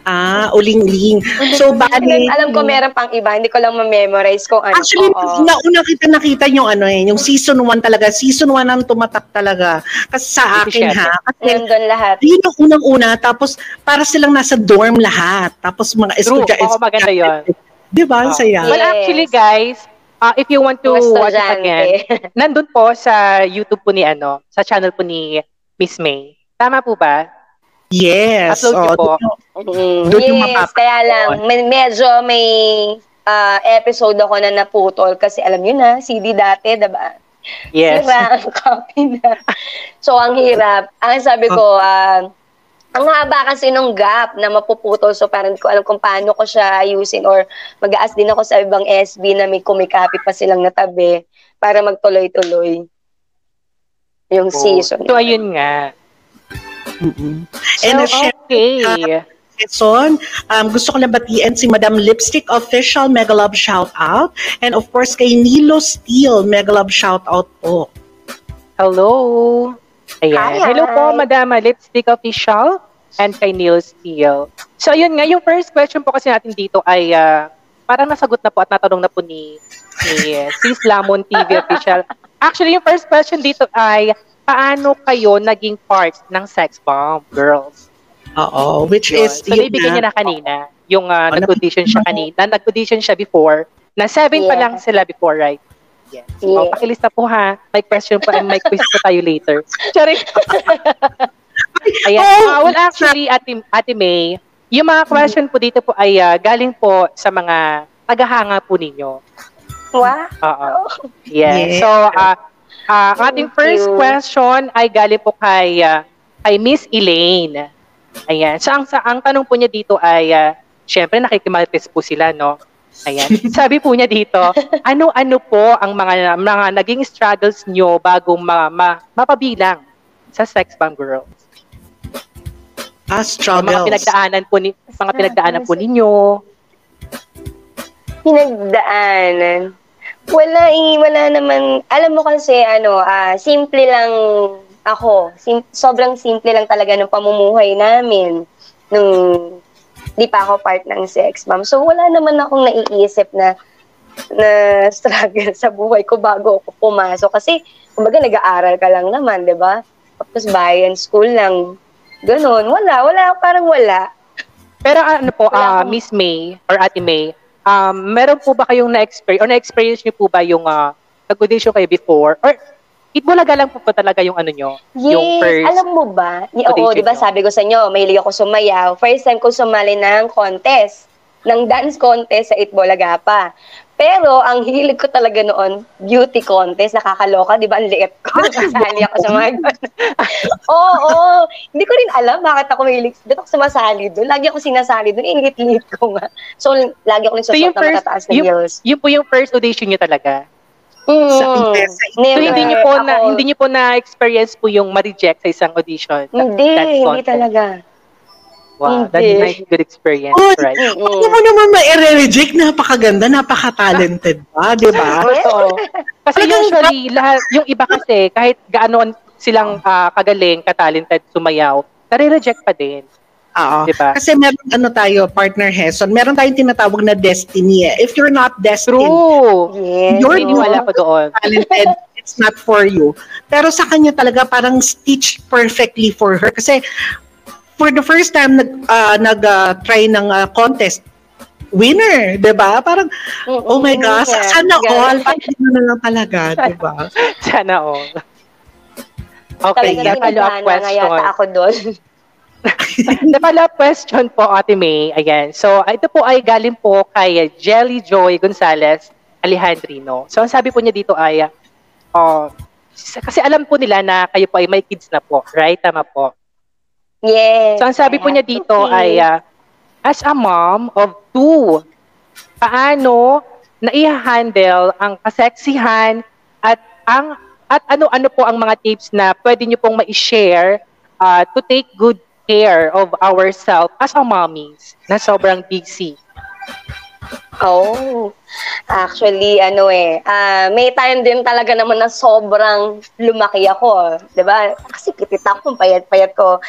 Ah, uling-ling. So, bali, Alam ko meron pang iba, hindi ko lang ma-memorize kung ano. Actually, Oo. nauna kita nakita yung ano eh, yung season 1 talaga. Season 1 ang tumatak talaga. Kasi sa akin ha, kasi Nandun lahat. yun yung unang-una, tapos para silang nasa dorm lahat. Tapos mga True. estudya, Oo, maganda yun. Di ba? Ang saya. Well, actually, guys, uh, if you want to watch it again, nandun po sa YouTube po ni ano, sa channel po ni Miss May. Tama po ba? Yes. Upload niyo oh, po. yung- Mm, Doon yung yes, mapapa- kaya lang, may, medyo may ah, episode ako na naputol kasi alam nyo na, CD dati, diba? Yes. Sira ang copy na. So, ang hirap. Ang sabi ko, ah, ang haba kasi nung gap na mapuputol. So, parang hindi ko alam kung paano ko siya ayusin or mag-aas din ako sa ibang SB na may kumikopy pa silang natabi para magtuloy-tuloy yung season. So, ayun nga. Mm-mm. So, And uh, syempre, okay. Quezon. Um, gusto ko lang batiin si Madam Lipstick Official, Mega Love shout out. And of course, kay Nilo Steele, Mega Love shout out po. Hello. Ayan. Hi, Hello hi. po, Madama Lipstick Official and kay Neil Steele. So, ayun nga, yung first question po kasi natin dito ay ah, parang nasagot na po at natanong na po ni, ni eh, Sis Lamon TV Official. Actually, yung first question dito ay, paano kayo naging part ng sex bomb, girls? Oo, which Yun. is... So, yun naibigay na. niya na kanina. Yung uh, Oh, nag-audition siya kanina. Nag-audition siya before. Na seven pa Yeah. lang sila before, right? Yes. So, Yeah. pakilista po ha. May question pa and may quiz pa tayo later. Sorry. Ayan. Oh, Ah, well, actually, Ate, Ate May, yung mga question po dito po ay ah, galing po sa mga tagahanga po ninyo. Wow. Oo. Yes. Yes. So, ah, Ah, ang ating first you. question ay galing po kay, ah, kay Miss Elaine. Ayan. So, ang, sa, ang tanong po niya dito ay, uh, syempre nakikimarites po sila, no? Ayan. Sabi po niya dito, ano-ano po ang mga mga naging struggles nyo bago ma, ma, mapabilang sa sex bomb girls? Ah, Mga struggles. pinagdaanan po ni mga pinagdaanan po ninyo. Pinagdaanan. Wala eh, wala naman. Alam mo kasi, ano, ah, simple lang ako. Sim- sobrang simple lang talaga ng pamumuhay namin nung di pa ako part ng sex bomb. So, wala naman akong naiisip na na struggle sa buhay ko bago ako pumasok. Kasi, kumbaga, nag-aaral ka lang naman, di ba? Tapos, bayan school lang. Ganon. Wala, wala, parang wala. Pero ano po, Wala akong- Miss May or Ate May, um, meron po ba kayong na-experience or na-experience niyo po ba yung uh, nag-audition kayo before? Or Itbulaga lang po po talaga yung ano nyo? yung Yes, first alam mo ba? Y- Oo, di ba sabi ko sa inyo, mahilig ako sumayaw. First time ko sumali ng contest, ng dance contest sa Itbulaga pa. Pero ang hilig ko talaga noon, beauty contest, nakakaloka, di ba? Ang liit ko. Kasali ako sa mga. Oo, oo. Hindi ko rin alam bakit ako mahilig. Dito ako sumasali doon. Lagi ako sinasali doon. Ingit-lit ko nga. So, lagi ako So, yung nagsusot na matataas na yung- heels. Yun po yung first audition nyo talaga. Mm, Sa Intes, sa So never. hindi niyo po na Ako- hindi niyo po na experience po yung ma-reject sa isang audition. Hindi, hindi contest. talaga. Wow, that's Hindi. a nice good experience, Oh, right? Ano mo naman ma-reject? Napakaganda, napaka-talented ba? Di ba? Totoo. Kasi Talagang- usually, lahat, yung iba kasi, kahit gaano silang ah, kagaling, katalented, sumayaw, nare-reject pa din. Oo. Di ba? Kasi meron ano tayo, partner Heson, meron tayong tinatawag na destiny. eh. If you're not destined, True. Yes. You're Naniniwala ko doon. talented, it's not for you. Pero sa kanya talaga parang stitched perfectly for her. Kasi for the first time nag ah, nag ah, try ng ah, contest, winner, 'di ba? Parang oh my gosh, Yeah. sana Ganun. all, yun na lang talaga, 'di ba? Sana all. Okay, Talagang yeah, follow-up nga question. yata ako doon. The follow-up question po, Ate May. Ayan. So, ito po ay galing po kay Jelly Joy Gonzalez Alejandrino. So, ang sabi po niya dito ay, oh, kasi alam po nila na kayo po ay may kids na po, right? Tama po. Yes. So, ang sabi po niya dito ay, ah, as a mom of two, paano na i-handle ang kaseksihan at ang at ano-ano po ang mga tips na pwede niyo pong ma-share ah, to take good care of ourselves as a mommies na sobrang busy. Oh, actually, ano eh, ah, may time din talaga naman na sobrang lumaki ako. 'di ba? Kasi pitit ako, payat-payat ko.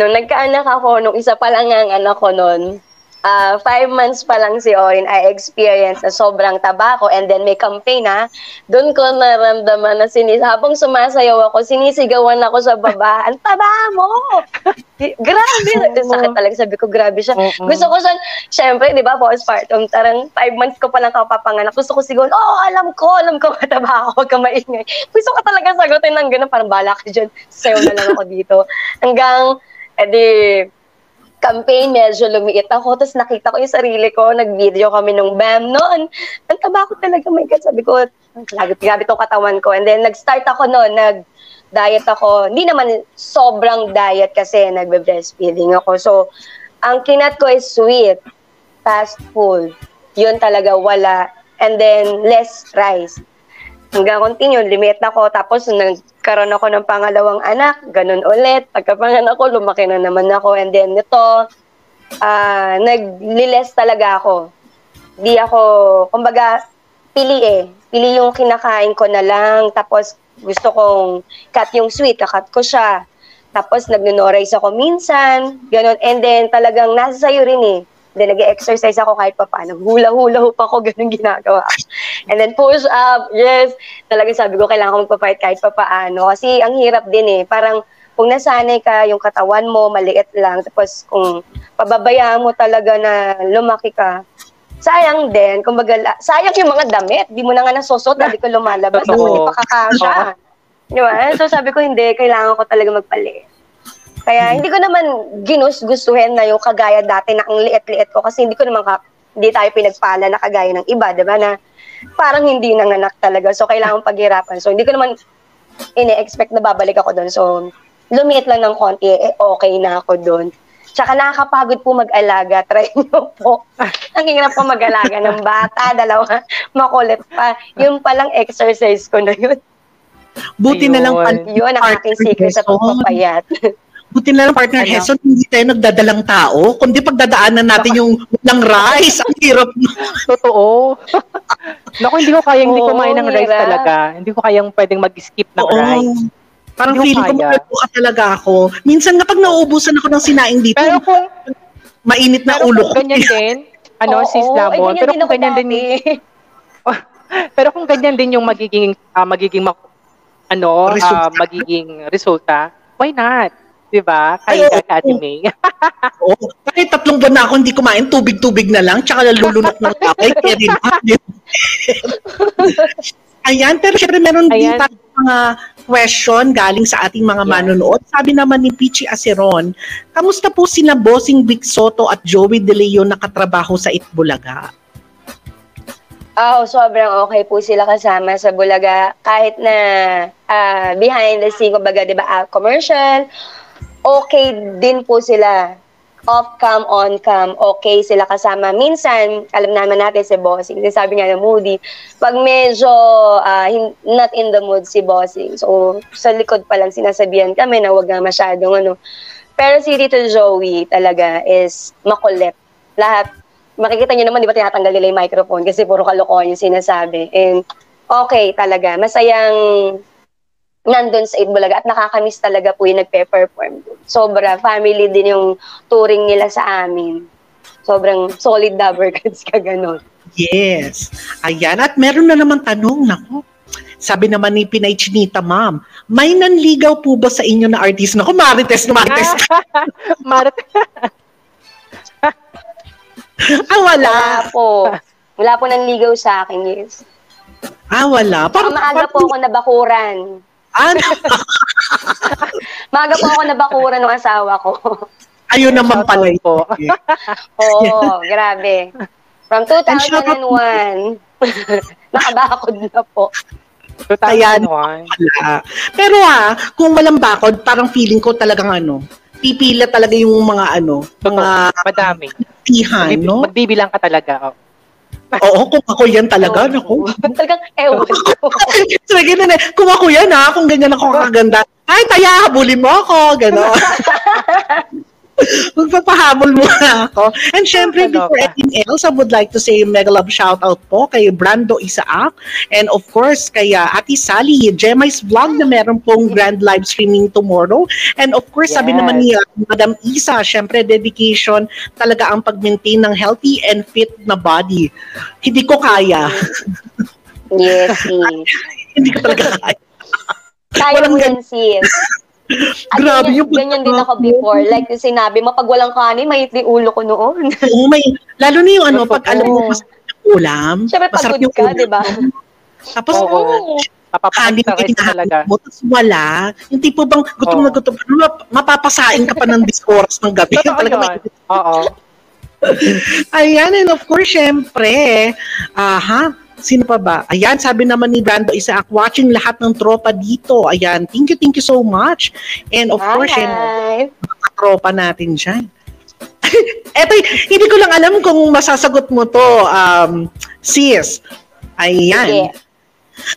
Nung nagkaanak ako, nung isa pa lang ang anak ko noon, ah, five months pa lang si Orin, I experienced na sobrang taba ko and then may campaign na, doon ko naramdaman na sinis, habang sumasayaw ako, sinisigawan ako sa baba, ang taba mo! grabe! Sakit talaga, sabi ko, grabe siya. Oo. Gusto ko siya, syempre, di ba, postpartum, tarang five months ko pa lang kapapanganak. Gusto ko siguro, oo, oh, alam ko, alam ko, mataba ako, huwag ka maingay. Gusto ko talaga sagutin ng gano'n, parang bala ka dyan, sayo na lang ako dito. Hanggang, edi, campaign, medyo lumiit ako. Tapos nakita ko yung sarili ko, nag-video kami nung BAM noon. Ang taba ko talaga, my God. Sabi ko, grabe, grabe tong katawan ko. And then, nag-start ako noon, nag-diet ako. Hindi naman sobrang diet kasi nagbe-breastfeeding ako. So, ang kinat ko is sweet, fast food. Yun talaga, wala. And then, less rice hanggang continue, limit ako. Tapos, nagkaroon ako ng pangalawang anak, ganun ulit. Pagkapanganak ko, lumaki na naman ako. And then, ito, ah nagliles talaga ako. Di ako, kumbaga, pili eh. Pili yung kinakain ko na lang. Tapos, gusto kong cut yung sweet, kakat ko siya. Tapos, nag-norize ako minsan, ganun. And then, talagang nasa sa'yo rin eh. Then, nag-exercise ako kahit pa paano. Hula-hula hoop ako, ganun ginagawa. And then, push up, yes. Talagang sabi ko, kailangan ko magpa-fight kahit pa paano. Kasi, ang hirap din eh. Parang, kung nasanay ka, yung katawan mo, maliit lang. Tapos, kung pababayaan mo talaga na lumaki ka, sayang din. Kumbaga, sayang yung mga damit. Di mo na nga nasusot, hindi ko lumalabas. Tapos, hindi pa kakasya. Di ba? So, sabi ko, hindi, kailangan ko talaga magpalit. Kaya hindi ko naman ginus-gustuhin na yung kagaya dati na ang liit-liit ko kasi hindi ko naman ka, hindi tayo pinagpala na kagaya ng iba, 'di ba? Na parang hindi nanganak talaga. So kailangan paghirapan. So hindi ko naman ine-expect na babalik ako doon. So, lumiit lang ng konti, eh, okay na ako doon. Tsaka nakakapagod po mag-alaga. Try nyo po. Ang hirap po mag-alaga ng bata, dalawa, makulit pa. Yung palang exercise ko na yun. Buti na lang Ayun. partner Yun ang aking secret sa pagpapayat. Buti na lang partner Ano? Heson, hindi tayo nagdadalang tao. Kundi pagdadaanan natin yung walang rice. Ang hirap na. Totoo. Naku, hindi ko kayang hindi Oo, kumain ng rice talaga. Hindi ko kayang pwedeng mag-skip ng Oo. rice. Parang Hindi ko feeling ko kaya. malubuka talaga ako. Minsan kapag nauubusan ako ng sinaing dito, Pero kung, mainit na pero ulo ko. ganyan din, ano, Oo, sis ay, Lamon, pero kung ganyan din, dati. pero kung ganyan din yung magiging, ah, magiging, ano, Resulta? ah, magiging resulta, why not? Diba? Ay, Kaya oo. ka, Ate May. Oo. Kahit tatlong buwan na ako hindi kumain, tubig-tubig na lang, tsaka nalulunok ng kapay, carry na. Ayan, pero syempre meron din Ayan. tayo mga question galing sa ating mga Yes. manonood. Sabi naman ni Pichi Aceron, kamusta po sina Bossing Vic Soto at Joey De Leon nakatrabaho sa Itbulaga? Oo, sobrang okay po sila kasama sa Bulaga. Kahit na ah, behind the scene, kumbaga, di ba, ah, commercial, okay din po sila. Off-cam, on-cam, okay sila kasama. Minsan, alam naman natin si Bossing, sabi nga ng Moody, pag medyo hin- not in the mood si Bossing, so sa likod pa lang sinasabihan kami na wag na masyadong ano. Pero si Tito Joey talaga is makulit. Lahat makikita nyo naman, di ba tinatanggal nila yung microphone kasi puro kalokohan yung sinasabi. And okay talaga, masayang nandun sa Itbulaga at nakakamiss talaga po yung nagpe-perform. Sobra, family din yung touring nila sa amin. Sobrang solid dabber goods ka ganun. Yes. Ayan, at meron na naman tanong, nako. Sabi naman ni Pinay Chinita, ma'am, may nanligaw po ba sa inyo na artist? Naku, Marites na Marites. Marat, ah, wala. Wala po. Wala po nang ligaw sa akin, yes. Ah, wala. Parang maaga po ako nabakuran. Ano? Maaga po ako nabakuran ng asawa ko. Ayun naman pala ito. po. Oo, grabe. From And shout out 2001. Nakabakod na po. 2001. Wala. Pero ha, kung walang bakod, parang feeling ko talagang ano, pipila talaga yung mga ano, mga Madami. tihan, no? Magbibilang ka talaga. Oh. Oo, kung ako yan talaga, naku. Talagang ewan ko. Sige ganun eh. Kung ako yan ha, kung ganyan ako kaganda, ay, taya, habulin mo ako, gano'n. Magpapahabol mo na ako. And syempre, before anything else, I would like to say a mega love shout out po kay Brando Isaac and of course kay uh, Ate Sally, Gemma's vlog na meron pong grand live streaming tomorrow. And of course, sabi Yes. naman ni uh, Madam Isa, syempre dedication talaga ang pag-maintain ng healthy and fit na body. Hindi ko kaya. Yes, sis. Hindi ko talaga kaya. Kaya mo yan, sis. Grabe yung ganyan din ako before. Like yung sinabi mo, pag walang kanin, may yung ulo ko noon. Oo, may, lalo na yung ano, pag alam mo masarap yung ulam. Siyempre, masarap pagod yung ka, ulam. di ba? Tapos, Oo. kanin Papapakita ka ka talaga. mo, tapos wala. Yung tipo bang gutom Oo. na gutom, ano, map- mapapasain ka pa ng 10 oras ng gabi. Totoo Talaga yun. Oo. Ayan, and of course, syempre, aha, sino pa ba? Ayan, sabi naman ni Brando Isaac, watching lahat ng tropa dito. Ayan, thank you, thank you so much. And of course, syempre, Hi. mga tropa natin dyan. Eto, hindi ko lang alam kung masasagot mo to, um, sis. Ayan. Sige.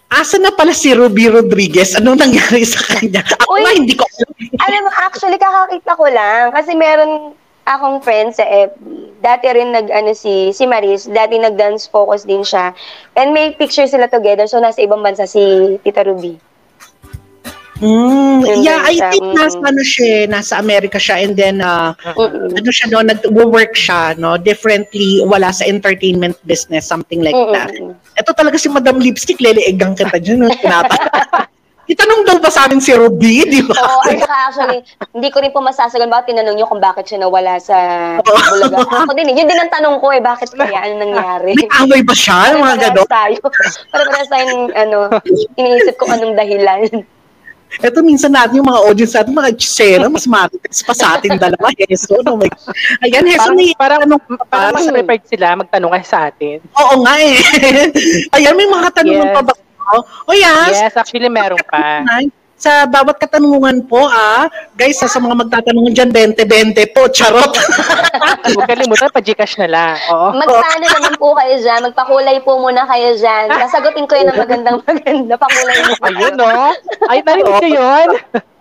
Asa na pala si Ruby Rodriguez? Anong nangyari sa kanya? Ako Uy! na, hindi ko alam. Alam mo, actually, kakakita ko lang. Kasi meron akong friend sa FB. Dati rin nag, ano, si, si Maris, dati nag-dance focus din siya. And may picture sila together, so nasa ibang bansa si Tita Ruby. Mm, yeah, I siya, think mm. nasa, ano siya, eh, nasa Amerika siya and then uh, Mm-mm. ano siya no, nag-work siya, no, differently, wala sa entertainment business, something like that. Mm-mm. Ito talaga si Madam Lipstick, leleegang kita dyan, no, tinata. Itanong daw ba sa amin si Ruby, di ba? Oo, saka actually, hindi ko rin po masasagot bakit tinanong niyo kung bakit siya nawala sa Bulaga. Ako din, eh. yun din ang tanong ko eh, bakit kaya, ano nangyari? May away ba siya? Mga gano'n? tayo. Pare-parehas tayong, ano, iniisip ko anong dahilan. Ito minsan natin yung mga audience natin, mga chisera, mas marites pa sa atin dalawa. Heso, no? May... Ayan, Heso, Parang, may parang, tanong parang pa. mas prepared sila magtanong kayo sa atin. Oo nga eh. Ayan, may mga tanong Yes. pa ba? O yes, Yes, actually meron pa. sa bawat katanungan po, ah, guys, sa, sa mga magtatanong dyan, 20-20 po, charot. Huwag kalimutan, pa-Gcash na lang. Oo. Magpaano naman po kayo dyan? Magpakulay po muna kayo dyan. Sasagutin ko yun ng magandang maganda. Pakulay mo. Ayun, no? Ay, narinig ko yun.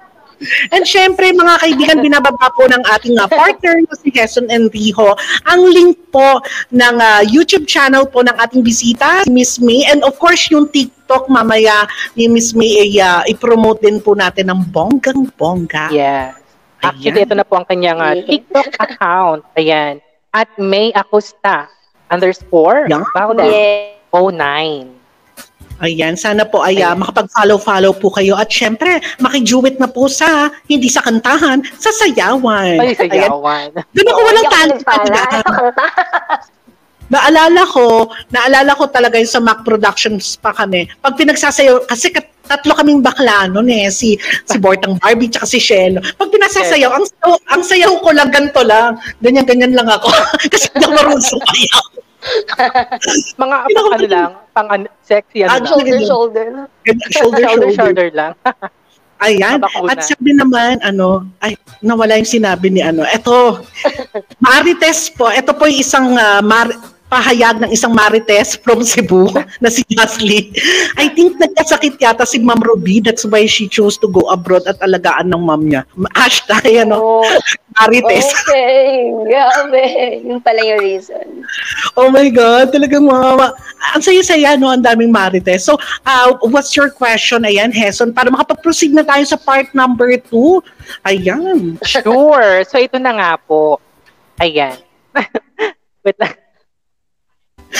And syempre, mga kaibigan, binababa po ng ating uh, partner na si Quezon Enrijo ang link po ng ah, YouTube channel po ng ating bisita, si Miss May. And of course, yung TikTok mamaya ni Miss May ay ah, i-promote din po natin ng bonggang-bongga. Yes. Actually, Ayan. ito na po ang kanyang uh, TikTok account. Ayan. At May Acosta underscore Yeah. 09. Ayan, sana po ay ah, makapag-follow-follow po kayo. At syempre, makijuwit na po sa, hindi sa kantahan, sa sayawan. Ay, sa Ayan. Doon ako walang talent. Naalala ko, naalala ko talaga yung sa Mac Productions pa kami. Pag pinagsasayaw, kasi kat- tatlo kaming bakla noon eh, si si Bortang Barbie tsaka si Shelo. Pag pinasasayaw, ang sayaw, ang sayaw ko lang ganito lang. Ganyan ganyan lang ako. kasi hindi ako marunong sumayaw. Mga ano lang, pang ano, sexy ano lang. Shoulder, shoulder. Shoulder, Shoulder, shoulder. shoulder lang. Ayan. At sabi naman, ano, ay, nawala yung sinabi ni ano. Ito, Marites po. Ito po yung isang ah, Mar- pahayag ng isang Marites from Cebu na si Jasly. I think nagkasakit yata si Ma'am Ruby. That's why she chose to go abroad at alagaan ng mom niya. Hashtag, ano, Oh, Marites. okay. Grabe. Yun pala yung reason. Oh my God, talagang mga, ang saya-saya, no, ang daming Marites. So, uh, what's your question? Ayan, Heson, para makapag-proceed na tayo sa part number two. Ayan. Sure. So, ito na nga po. Ayan. Wait lang.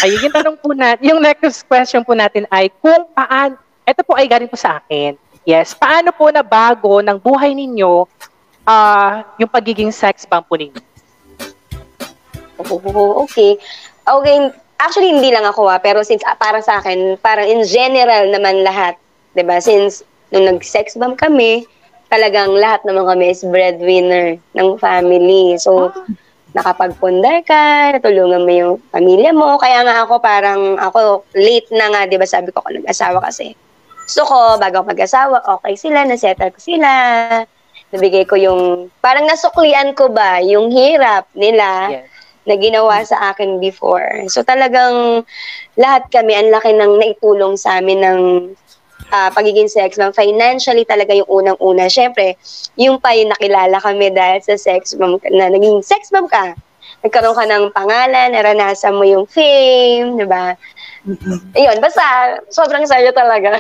Ayun, yung tanong po natin, yung next question po natin ay kung paan, ito po ay galing po sa akin. Yes, paano po na bago ng buhay ninyo ah yung pagiging sex bomb po ninyo? Oh, okay. Okay, actually hindi lang ako ah, pero since ah, para sa akin, parang in general naman lahat, 'di ba? Since nung nag-sex bomb kami, talagang lahat naman kami is breadwinner ng family. So, nakapagpundar ka, natulungan mo yung pamilya mo. Kaya nga ako parang, ako late na nga, di ba sabi ko ako nag-asawa kasi. Gusto ko, bago mag-asawa, okay sila, nasettle ko sila. Nabigay ko yung, parang nasuklian ko ba yung hirap nila Yes. na ginawa sa akin before. So talagang lahat kami, ang laki ng naitulong sa amin ng ah, pagiging sex bomb. Financially talaga yung unang-una. Siyempre, yung pa yung nakilala kami dahil sa sex bomb, ka- na naging sex bomb ka. Nagkaroon ka ng pangalan, naranasan mo yung fame, di ba? Ayun, basta sobrang saya talaga.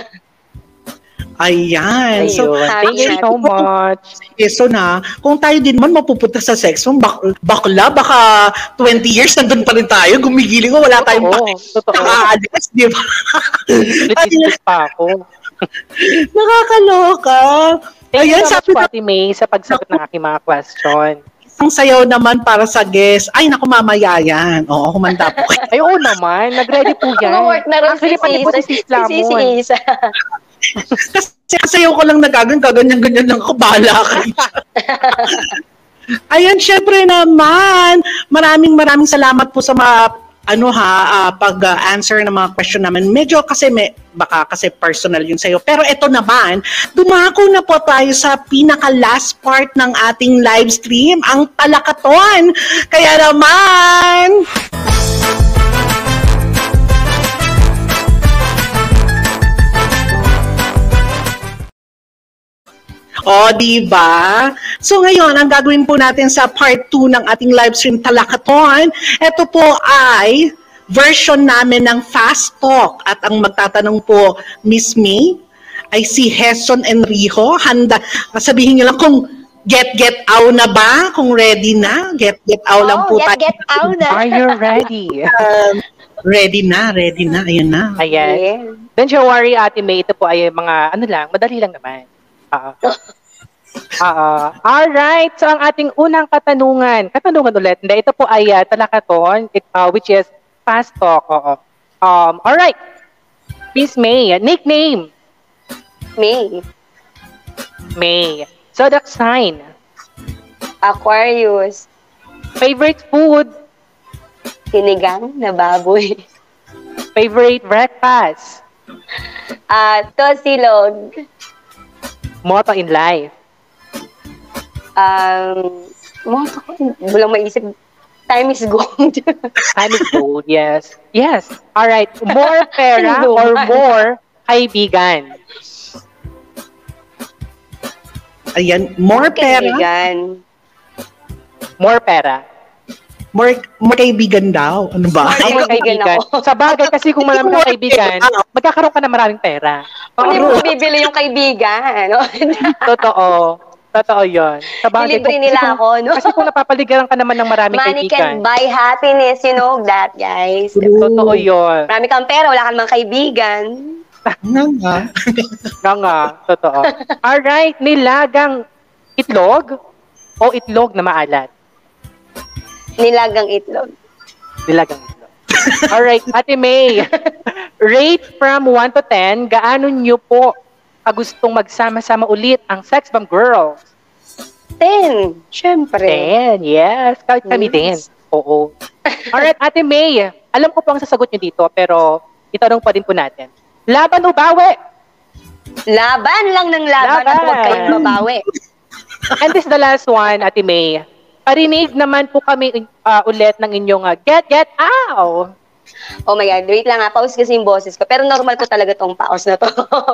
Ayan. So. Thank you so much. eh, so na, kung tayo din man mapupunta sa sex mo, bak bakla, baka 20 years nandun pa rin tayo, gumigiling ko, wala tayong Oo, totoo. nakaalis, di ba? Litis pa ako. Nakakaloka. Thank you Ayan, so much Ate May, sa pagsagot ng aking mga question. isang sayaw naman para sa guest. Ay, naku, mamaya yan. Oo, kumanda po. Ay, oo naman. Nag-ready po yan. Mag-work na rin Actually, si pati po si Isa. Sis Lamon. Si si Isa. Kasi sayaw ko lang nagagan, gaganyan-ganyan lang ako, bahala kayo. Ayan, syempre naman, maraming maraming salamat po sa mga ano ha, ah, pag-answer ng mga question naman. Medyo kasi may, baka kasi personal yun sa'yo. Pero ito naman, dumako na po tayo sa pinaka-last part ng ating live stream, ang talakaton. Kaya naman, O, di ba? So ngayon, ang gagawin po natin sa part 2 ng ating live stream Talakaton, ito po ay version namin ng Fast Talk. At ang magtatanong po, Miss May, ay si Heson Enrijo. Handa, sabihin niyo lang kung get get out na ba? Kung ready na? Get get out lang Oh, po get, tayo. get out na. Are you ready? Um, ready na, ready na. Ayun na. Ayan. Yeah. Don't you worry, Ate May. Ito po ay mga, ano lang, madali lang naman. Oo. Oo. Alright. So, ang ating unang katanungan, katanungan ulit, hindi, ito po ay uh, talakaton, it, uh, which is fast talk. Oo. Um, alright. Miss May, nickname, May. May. Zodiac sign, Aquarius. favorite food, Sinigang na baboy. favorite breakfast, Ah, Tosilog. Motto in life. Um, moto ko, walang maisip. Time is gold. Time is gold, yes. Yes. All right. More pera or more kaibigan? Ayan, more pera, Kaibigan. More pera. More, more kaibigan daw. Ano ba? Ay, More kaibigan kaibigan. Sa bagay kasi kung marami kang kaibigan, magkakaroon ka na maraming pera. Hindi mo bibili yung kaibigan. No? Totoo. Totoo yun. Sa bagay, Nilibre kung- nila kasi kung- ako, no? Kasi kung napapaligiran ka naman ng maraming Money kaibigan. can buy happiness, you know that, guys. Totoo yun. Marami kang pera, wala kang mga kaibigan. Nga nga. Nga nga. Totoo. Alright. Nilagang itlog o itlog na maalat? Nilagang itlog. Nilagang itlog. Alright. Ate May, rate from 1 to 10, gaano nyo po kagustong magsama-sama ulit ang Sex Bomb Girls? Ten, syempre. 10, yes. Kahit kami Yes. din. Oo. Alright, Ate May, alam ko po ang sasagot nyo dito, pero itanong pa din po natin. Laban o bawi? Laban lang ng laban, at huwag kayong Laban. babawi. And this is the last one, Ate May. Parinig naman po kami uh, ulit ng inyong uh, get, get, ow! Oh my God, wait lang nga, pause kasi yung boses ko. Pero normal ko talaga tong pause na to.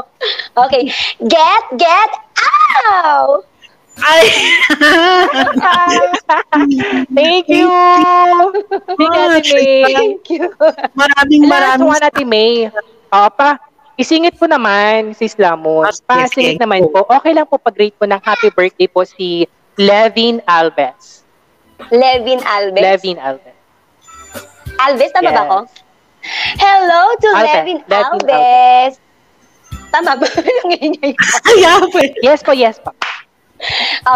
okay, get, get, ow! Ay! Thank you! Thank you. Thank you. maraming Last maraming one, Ate May. Uh, pa, isingit po naman, Sis Lamon. Yes, Pa-singit yes, naman po. Okay lang po pag-rate po ng happy birthday po si Levin Alves. Levin Alves. Levin Alves. Alves, tama ba Yes. ako? Hello to Alves. Levin, Levin Alves. Tama ba? Yung. Kaya pa. Yes po, yes po.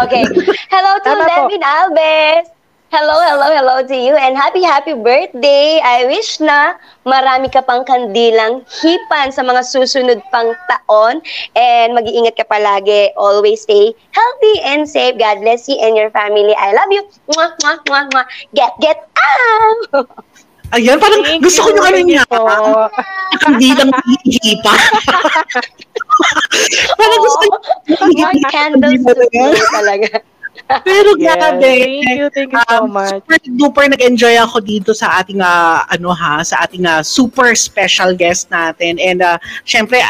Okay. Hello to Tama po. Levin Alves. Hello, hello, hello to you and happy, happy birthday. I wish na marami ka pang kandilang hipan sa mga susunod pang taon and mag-iingat ka palagi. Always stay healthy and safe. God bless you and your family. I love you. Mwah, mwah, mwah, mwah. Get, get out! Ayan, parang Thank gusto ko yung ano niya. po. Hindi lang hihipa. parang gusto ko More candles talaga. Pero Yes, grabe. thank you, thank you so Um, much. Super duper nag-enjoy ako dito sa ating ah, ano ha, sa ating ah, super special guest natin. And uh, syempre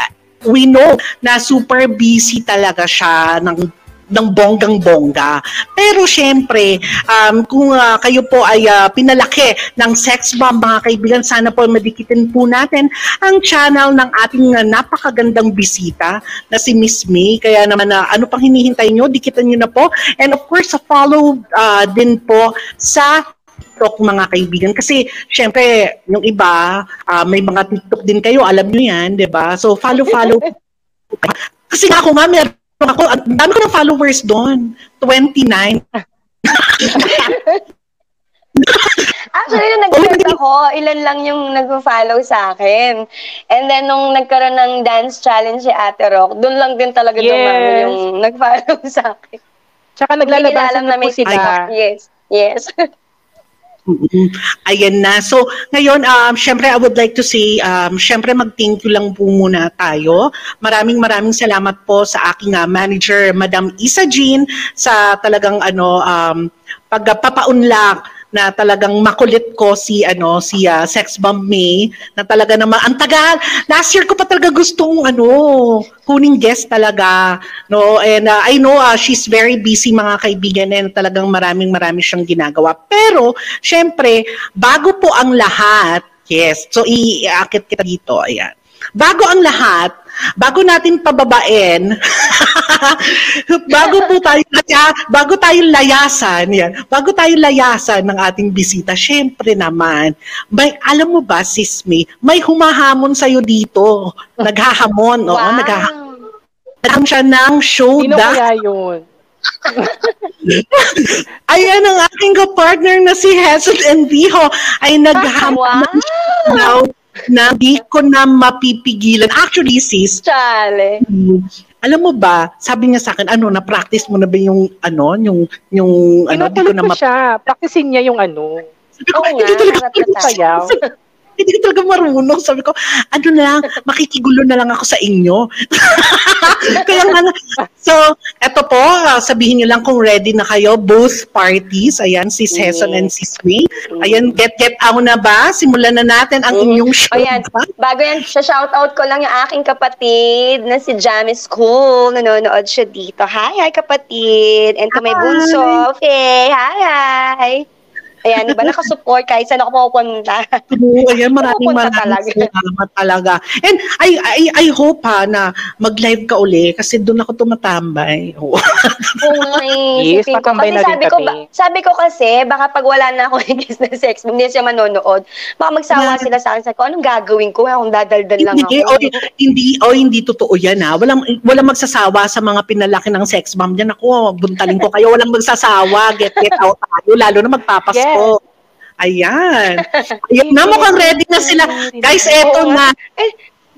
we know na super busy talaga siya ng ng bonggang-bongga. Pero syempre, um, kung ah, kayo po ay ah, pinalaki ng sex bomb, mga kaibigan, sana po madikitin po natin ang channel ng ating ah, napakagandang bisita na si Miss May. Kaya naman, ah, ano pang hinihintay nyo, dikitan nyo na po. And of course, sa follow ah, din po sa TikTok mga kaibigan. Kasi, syempre, yung iba, ah, may mga TikTok din kayo, alam nyo yan, di ba? So, follow-follow. Kasi nga ako nga, meron ako, ang dami ko ng followers doon. 29. Actually, nung nag-search ako, ilan lang yung nag-follow sa akin. And then, nung nagkaroon ng dance challenge si Ate Rock, doon lang din talaga Yes. dumami yung nag-follow sa akin. Tsaka naglalabasan na po may sila. TikTok. Yes, yes. Mm, Ayan na. So, ngayon, um, syempre, I would like to say, um, syempre, mag-thank you lang po muna tayo. Maraming maraming salamat po sa aking ah, manager, Madam Isa Jean, sa talagang ano, um, pagpapaunlak na talagang makulit ko si ano si ah, Sex Bomb May na talaga naman ang tagal! Last year ko pa talaga gustong ano kuning guest talaga no? And ah, I know ah, she's very busy mga kaibigan and talagang maraming marami siyang ginagawa. Pero syempre bago po ang lahat yes so iakit kita dito ayan. Bago ang lahat bago natin pababain bago po tayo bago tayo layasan yan bago tayo layasan ng ating bisita syempre naman may alam mo ba sis May may humahamon sa dito naghahamon oo wow. naghahamon Naghahamon siya ng show Sino da kaya yun? Ayan ang aking partner na si Hesed Envijo ay naghahamon wow! now na di ko na mapipigilan. Actually, sis, Chale. Alam mo ba, sabi niya sa akin, ano, na-practice mo na ba yung, ano, yung, yung, ano, di ko na ko map... siya. Practicein niya yung ano. Sabi ko, Oo hindi nga, talaga. hindi ko talaga marunong. Sabi ko, ano na lang, makikigulo na lang ako sa inyo. Kaya nga, so, eto po, ah, sabihin niyo lang kung ready na kayo, both parties, ayan, si Heson and si Swing. Ayan, get, get out na ba? Simulan na natin ang Mm. inyong show. Ayan, bago yan, shoutout ko lang yung aking kapatid na si Jamie School. Nanonood siya dito. Hi, hi kapatid. And to my Hi. bunso, Faye. Hi, hi. Ayan, iba nakasupport kahit saan ako pupunta. Oo, ayan, maraming maraming talaga. salamat talaga. And I, I, I hope ha na mag-live ka uli kasi doon ako tumatambay. Oo. Eh. Yes, patambay Kasi na rin sabi ko, ba- sabi ko kasi, baka pag wala na ako yung guest na sex, hindi siya manonood, baka magsawa sila sa akin. Sabi ko, anong gagawin ko? Akong dadaldal lang Hindi, ako. o, hindi, o hindi totoo yan ha. Walang, walang magsasawa sa mga pinalaki ng sex bomb dyan. Ako, buntaling ko kayo. Walang magsasawa. Get, get out tayo. Lalo na magpapasko. Ayan. Ayan na, mukhang ready na sila. Guys, eto na. Eh,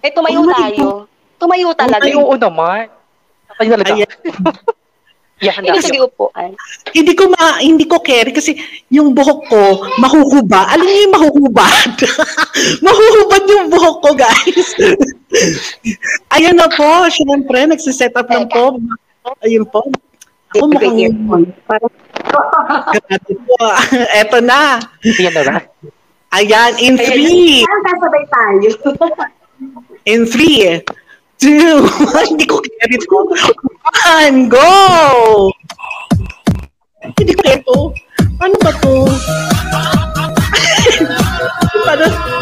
eh, tumayo Oh, tayo. Tumayo talaga. Ay, oo naman. Ay, talaga. Ayan. Yan Hindi na. sige upuan. hindi ko ma, hindi ko carry kasi yung buhok ko mahuhuba. Alam niyo yung mahubad? mahubad yung buhok ko, guys. Ayun na po, syempre, nagsiset up lang po. Ayun po. Ako mukhang Grabe po. Eto na. Yan na ba? Ayan, in three. kasabay tayo. In three. Two. Hindi ko carry to. One, go! Hindi ko carry to. Ano ba to?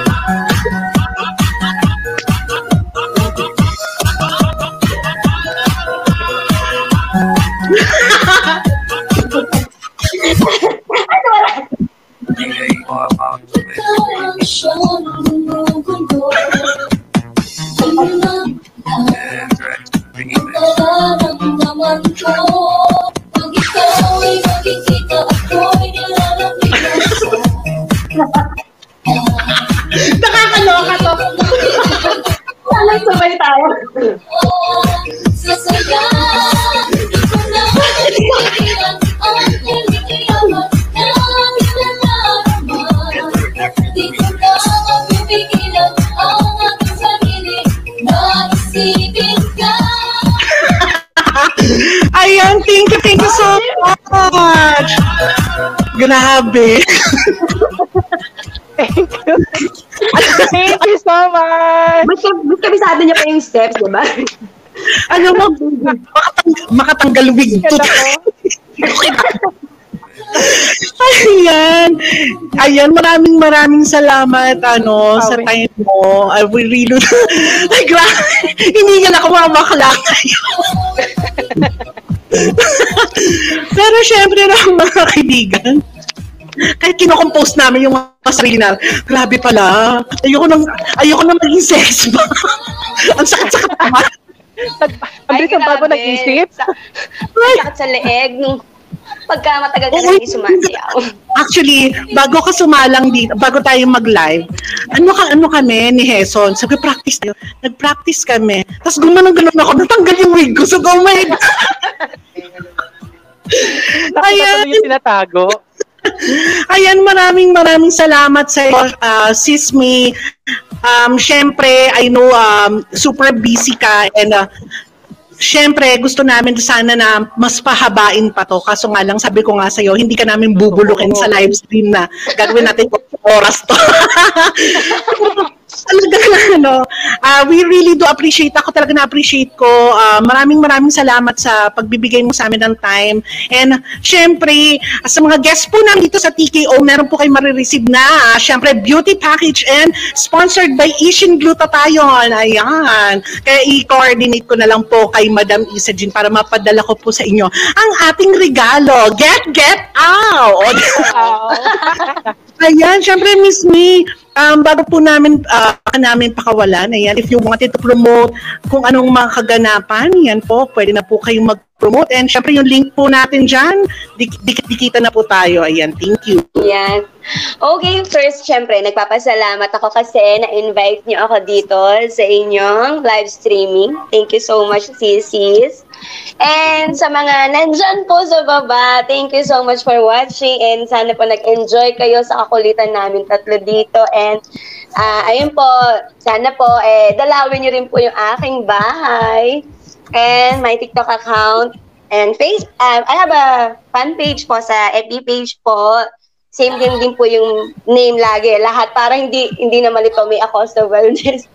Pag ikaw ay makikita ako'y nilalamigan Nakakaloka to. Walang sabay tayo. Sasaya Ayan, thank you, thank you so much. Grabe. Thank you so much. Mas, mas kabisado niya pa yung steps, di ba? Ano mo, makatang, makatanggal wig to. Ayan. Ayan, maraming maraming salamat ano sa Okay. time mo. I will really Ay, grabe. Hindi nga ako mamakla Pero syempre na mga kaibigan, kahit kinocompose namin yung mga sarili na, grabe pala, ayoko nang, ayoko nang maging sex ba? Ang sakit-sakit naman. Ang bilis ang bago nag-isip. Sa, sakit sa leeg nung pagka matagal ka na hindi sumasayaw. Actually, bago ka sumalang dito, bago tayo mag-live, ano ka ano kami ni Heson, sabi practice tayo. Nag-practice kami. Tapos gumanon ganon ako, natanggal yung wig ko. So, oh my God. Ko yung tinatago. Ayan, maraming maraming salamat sa iyo, uh, Sis May. Um, Siyempre, I know um, super busy ka and uh, Siyempre, gusto namin sana na mas pahabain pa to. Kaso nga lang, sabi ko nga sa'yo, hindi ka namin bubulukin sa live stream na gagawin natin oras to. talaga ano, uh, we really do appreciate, ako talaga na-appreciate ko. Uh, maraming maraming salamat sa pagbibigay mo sa amin ng time. And syempre, sa mga guests po namin dito sa TKO, meron po kayo marireceive na, uh, syempre, beauty package and sponsored by Asian Glutathione. Ayan. Kaya i-coordinate ko na lang po kay Madam Isa Jean para mapadala ko po sa inyo ang ating regalo. Get, get out! Ayan, syempre Miss Me, um, bago po namin, uh, namin pakawalan, ayan, if you wanted to promote kung anong mga kaganapan, yan po, pwede na po kayong mag-promote. And syempre yung link po natin dyan, dik- dik- dikita na po tayo. Ayan, thank you. Yan. Okay, first, syempre, nagpapasalamat ako kasi na-invite niyo ako dito sa inyong live streaming. Thank you so much, sisis. And sa mga nandyan po sa baba, thank you so much for watching and sana po nag-enjoy kayo sa kakulitan namin tatlo dito. And ah, ayun po, sana po eh, dalawin niyo rin po yung aking bahay and my TikTok account and face um, I have a fan page po sa FB page po. Same din din po yung name lagi. Lahat para hindi hindi na malito may Acosta Wellness.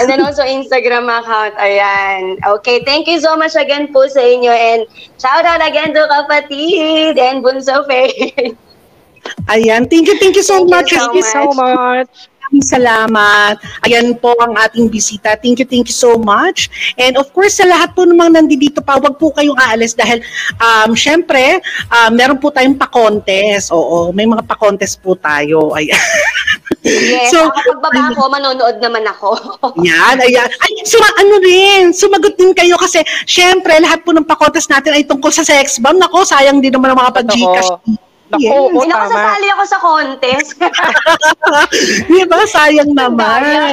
And then also Instagram account. Ayan. Okay, thank you so much again po sa inyo and shout out again to kapatid and Bunso Faye. Ayan, thank you, thank you so Thank you much. so Thank you So much. Maraming salamat. Ayan po ang ating bisita. Thank you, thank you so much. And of course, sa lahat po namang nandito pa, wag po kayong aalis dahil um, syempre, um, meron po tayong pa-contest. Oo, may mga pa-contest po tayo. Ayan. Yes, So, pagbaba ko, manonood naman ako. Yan, ayan. Ay, suma, ano rin, sumagot din kayo kasi syempre, lahat po ng pa-contest natin ay tungkol sa sex bomb. Nako, sayang din naman ang mga pag-gcash. Naku, Yes. oo, Hindi ako tama. sasali ako sa contest. Di ba? Sayang naman.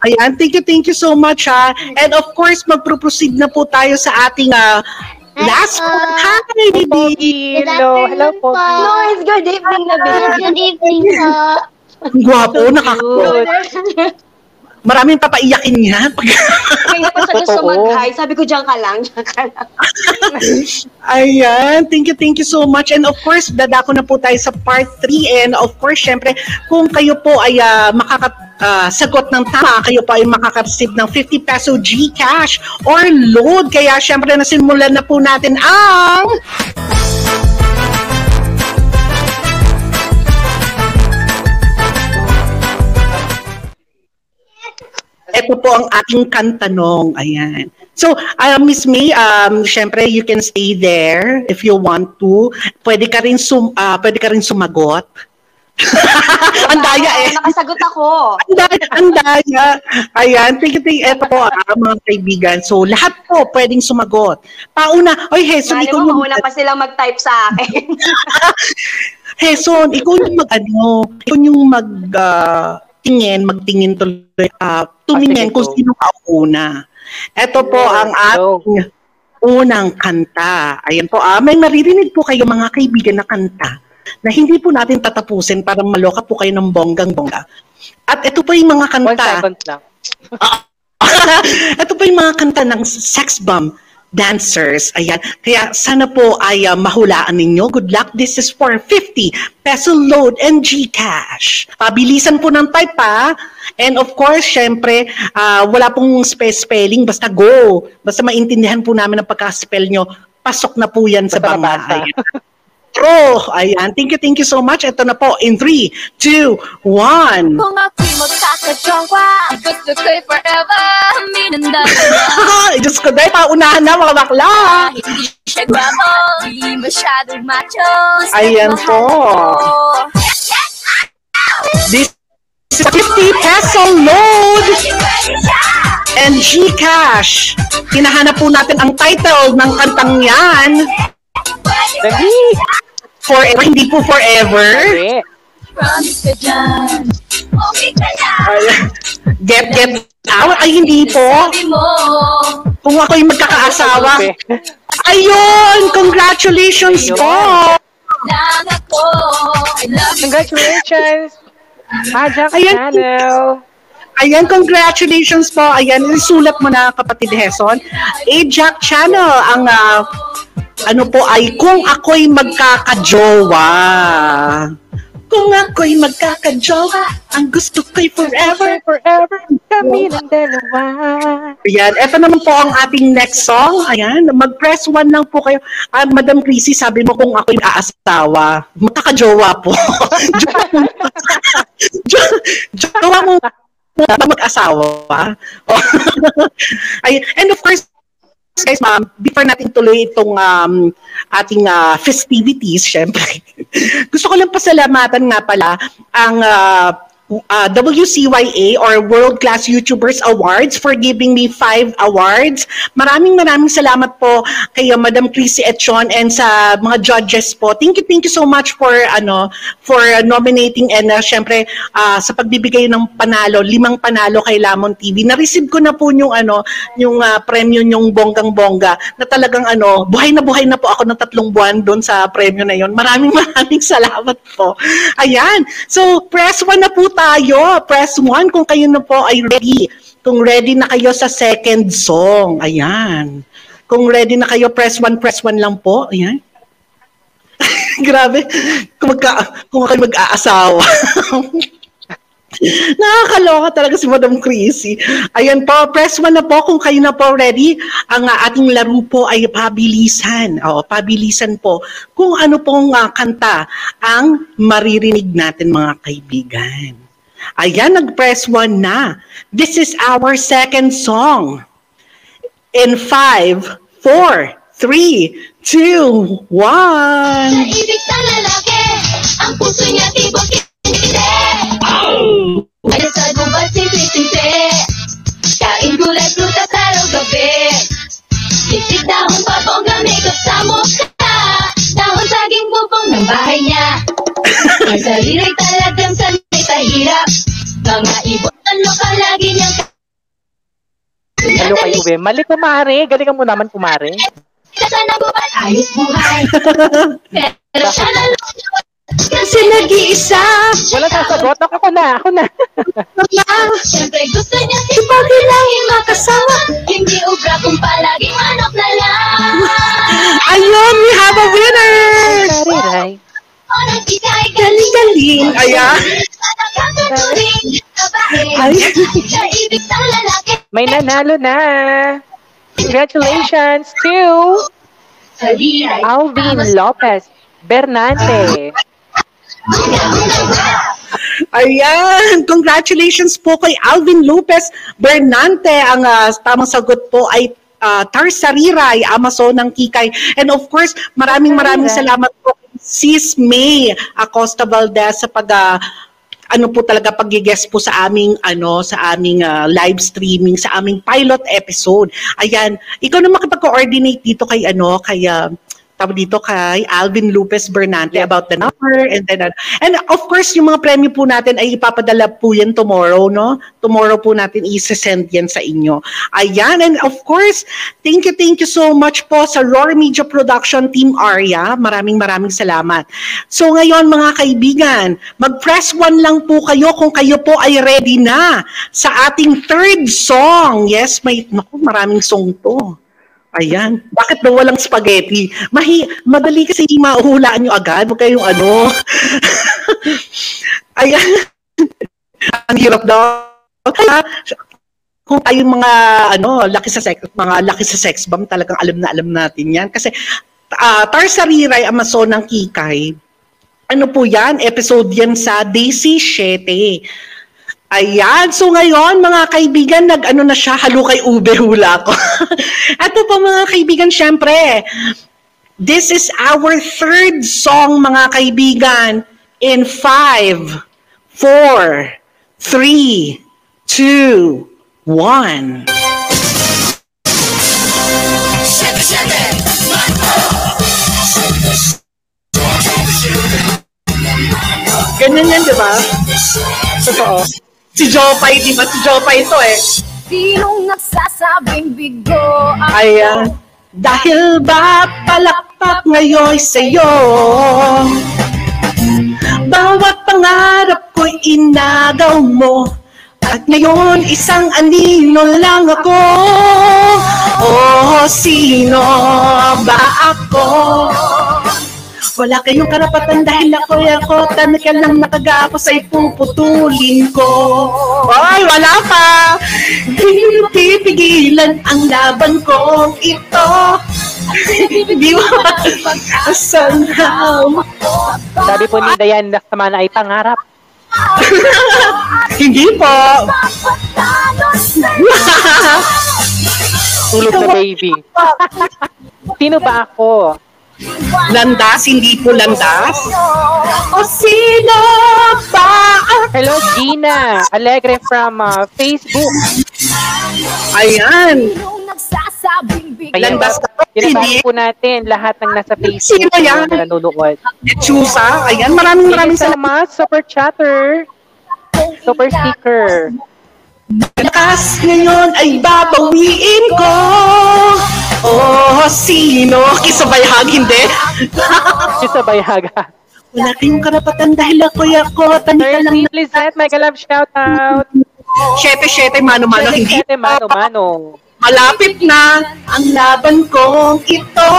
Ayan, thank you, thank you so much ha. And of course, magpro-proceed na po tayo sa ating ah, last Hi, one. uh, Hi, baby. Good Hello, hello po. no, it's good evening na Uh, baby. good evening po. Ang gwapo, nakakakuha. Maraming papaiyakin niya. Kaya pa siya gusto mag-hi. Sabi ko, diyan ka lang, diyan ka lang. Ayan, thank you, thank you so much. And of course, dadako na po tayo sa part 3. And of course, syempre, kung kayo po ay uh, makakasagot ng tama, kayo po ay makaka-receive ng 50 peso GCash or load. Kaya syempre, nasimulan na po natin ang... Ito po ang ating kantanong. Ayan. So, uh, Miss May, um, syempre, you can stay there if you want to. Pwede ka rin, sum, ah, pwede ka rin sumagot. ang daya eh. Nakasagot ako. Ang daya, ang daya. Ayan, thank you, thank you. Ito po, ah, mga kaibigan. So, lahat po pwedeng sumagot. Pauna, oy, Heson, ikaw mo, yung, mauna pa silang mag-type sa akin. Heson, ikaw yung mag, ano, ikaw yung mag, ah, tingin, magtingin tuloy, ah, tumingin sige kung sino ka una. Ito po ang ating unang kanta. Ayan po, ah, may maririnig po kayo mga kaibigan na kanta na hindi po natin tatapusin para maloka po kayo ng bonggang-bongga. At ito po yung mga One kanta. second lang. ito po yung mga kanta ng sex bomb dancers. Ayan. Kaya sana po ay ah, mahulaan ninyo. Good luck. This is for 50 peso load and Gcash. Pabilisan po ng type pa. And of course, syempre, ah, wala pong spe- spelling. Basta go. Basta maintindihan po namin ang pagka-spell nyo. Pasok na po yan sa Basta banga. nabasa. Ayan. True. Ayan. Thank you, thank you so much. Ito na po in 3, 2, 1. Kung ako'y magkakajongwa Gusto ko'y forever Minanda Ay, Diyos ko, dahil paunahan na mga bakla. Hindi siya guwapo Hindi masyadong macho Ayan po. This is 50 peso load and Gcash. Hinahanap po natin ang title ng kantang yan. Dali. Forever, hindi po forever. Dali. Promise ka dyan Okay ka Ay, get, get out. Ay, hindi po. Kung ako'y magkakaasawa. Okay. Ayun! Congratulations Ayun. po! Lang ako I love you Congratulations. Ajak Ayan. Channel. Ayan, congratulations po. Ayan, isulat mo na kapatid Heson. Ajax Channel, ang ah, ano po ay kung ako'y magkakajowa. Kung ako'y magkakajowa, ang gusto ko'y forever. Forever kami ng dalawa. Ayan, eto naman po ang ating next song. Ayan, mag-press one lang po kayo. Ah, Madam Chrissy, sabi mo kung ako'y aasawa. Magkakajowa po. Jo- Jowa mo mag-asawa? Ay, and of course, guys, ma'am, before natin tuloy itong um, ating ah, festivities, syempre, gusto ko lang pasalamatan nga pala ang ah, uh, WCYA or World Class YouTubers Awards for giving me five awards. Maraming maraming salamat po kay uh, Madam Chrissy Etchon and sa mga judges po. Thank you, thank you so much for ano for nominating and uh, syempre uh, sa pagbibigay ng panalo, limang panalo kay Lamon TV. Na-receive ko na po yung ano yung uh, premyo yung bonggang-bongga na talagang ano, buhay na buhay na po ako ng tatlong buwan doon sa premyo na yon. Maraming maraming salamat po. Ayan. So, press 1 na po tayo. Press 1 kung kayo na po ay ready. Kung ready na kayo sa second song. Ayan. Kung ready na kayo, press 1, press 1 lang po. Ayan. Grabe. Kung, magka, kung kayo mag-aasawa. Nakakaloka talaga si Madam Chrissy. Ayan po, press 1 na po kung kayo na po ready. Ang uh, ating laro po ay pabilisan. O, pabilisan po. Kung ano pong uh, kanta ang maririnig natin mga kaibigan. Ayan, nag-press 1 na. This is our second song. In 5, 4, 3, 2, 1. Naibig sa lalaki, ang puso niya tibok hindi. Ay sa gubat simple-simple, kain gulay prutas araw-gabi. Sisig dahon papong gamit sa mukha, dahon saging bubong ng bahay niya. Ang sariray talagang sanay sa hirap, mga ibon ano ka lagi niyang Hello kayo, Be. Mali kumare. Galing ka mo naman kumare. Kasi nabubat ayos buhay. Pero siya na Kasi nag-iisa. Wala sasagot. Ako, ako na. Ako na. Siyempre gusto niya si Pagkinahin makasama Hindi ubra kung palaging manok na lang Ayun, we have a winner! Kariray. Galing-galing. Ayan. Ay. May nanalo na. Congratulations to Alvin Lopez Bernante. Ayan, congratulations po kay Alvin Lopez Bernante. Ang ah, tamang sagot po ay uh, Tarsariray, Amazon ng Kikay. And of course, maraming maraming salamat po Sis May Acosta Valdez sa pag ah, ano po talaga pag-guest po sa aming ano sa aming ah, live streaming sa aming pilot episode. Ayan, ikaw na makipag-coordinate dito kay ano kay ah, tawag dito kay Alvin Lopez Bernante Yes. about the number and then uh, and of course yung mga premyo po natin ay ipapadala po yan tomorrow no? Tomorrow po natin i-send yan sa inyo. Ayan and of course thank you thank you so much po sa Roar Media Production Team Arya. Maraming maraming salamat. So ngayon mga kaibigan mag-press one lang po kayo kung kayo po ay ready na sa ating third song. Yes may naku maraming song to Ayan. Bakit daw walang spaghetti? Mahi, madali kasi mahuhulaan nyo agad. Huwag kayong ano. Ayan. Ang hirap daw. Kaya, kung tayong mga ano, laki sa sex, mga laki sa sex bomb, talagang alam na alam natin 'yan kasi uh, Tarsariray Amazon ng Kikay. Ano po 'yan? Episode 'yan sa Daisy 7. Ayan. So ngayon, mga kaibigan, nag-ano na siya, halo kay ube hula ko. Ito po mga kaibigan, syempre, this is our third song, mga kaibigan, in five, four, three, two, one. Ganyan yan, di ba? Totoo. Si Jopay, di ba? Si Jopay ito eh. Sinong nagsasabing bigo ang Ayan. Dahil ba palakpak ngayon sa'yo Bawat pangarap ko'y inagaw mo At ngayon isang anino lang ako Oh, sino ba ako? Wala kayong karapatan dahil ako ako Tanay ka lang nakagapo sa ipuputulin ko Ay, wala pa! Hindi mo pipigilan ang laban ko ito Di ba? Somehow Sabi po ni Dayan, sama na ay pangarap. Hindi po Tulog na baby. Sino ba ako? Landas, hindi po landas O sino ba? Hello, Gina. Alegre from uh, Facebook. Ayan. Ayan, Landas ka pa, Binabati hindi. po natin lahat ng nasa Facebook Sino yan? na nanonood. Chusa. Ayan, maraming maraming salamat. much, Super Chatter. Super Sticker. Lakas ngayon ay babawiin ko. Oh, sino? Kisabay hag, hindi. Isa Bayaga. Wala kayong karapatan dahil ako'y ako. Tanika lang Mercy Lizette, mega love shout out. Shete-shete, mano-mano, hindi. Sete mano mano. Malapit na ang laban kong ito.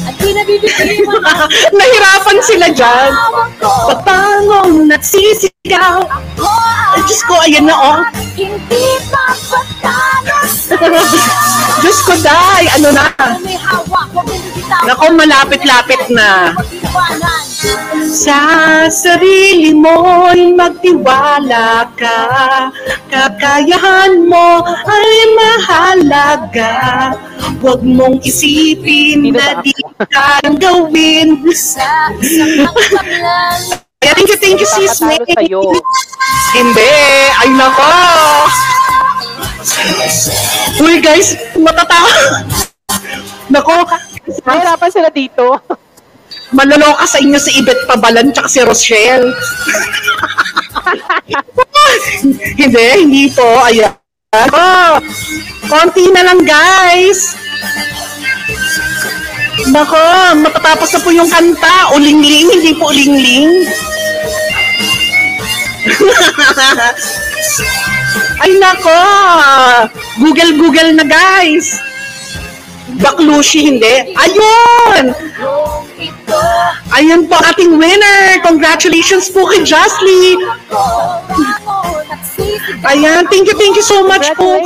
At pinabibigay mo na Nahirapan sila dyan. tawag ko Ako Ay, Diyos ko, ayan na oh. Hindi papatalos Diyos ko, day. Ano na? Nako, malapit-lapit na. Sa sarili mo'y magtiwala ka Kakayahan mo ay mahalaga Huwag mong isipin na di kayang gawin Sa isang thank you, thank you, sis sa'yo. Hindi, ay nako Uy guys, matatawa Nako, Nahirapan sila dito. maloloka sa inyo si Ibet Pabalan tsaka si Rochelle. hindi, hindi po. Ayan. Oh, konti na lang guys. Nako, matatapos na po yung kanta. Ulingling, hindi po ulingling. Ay nako, Google-Google na guys. Baklushi, hindi. Ayun! Ayun po ating winner. Congratulations po kay nagsisigaw Ayan, thank you, thank you so much po.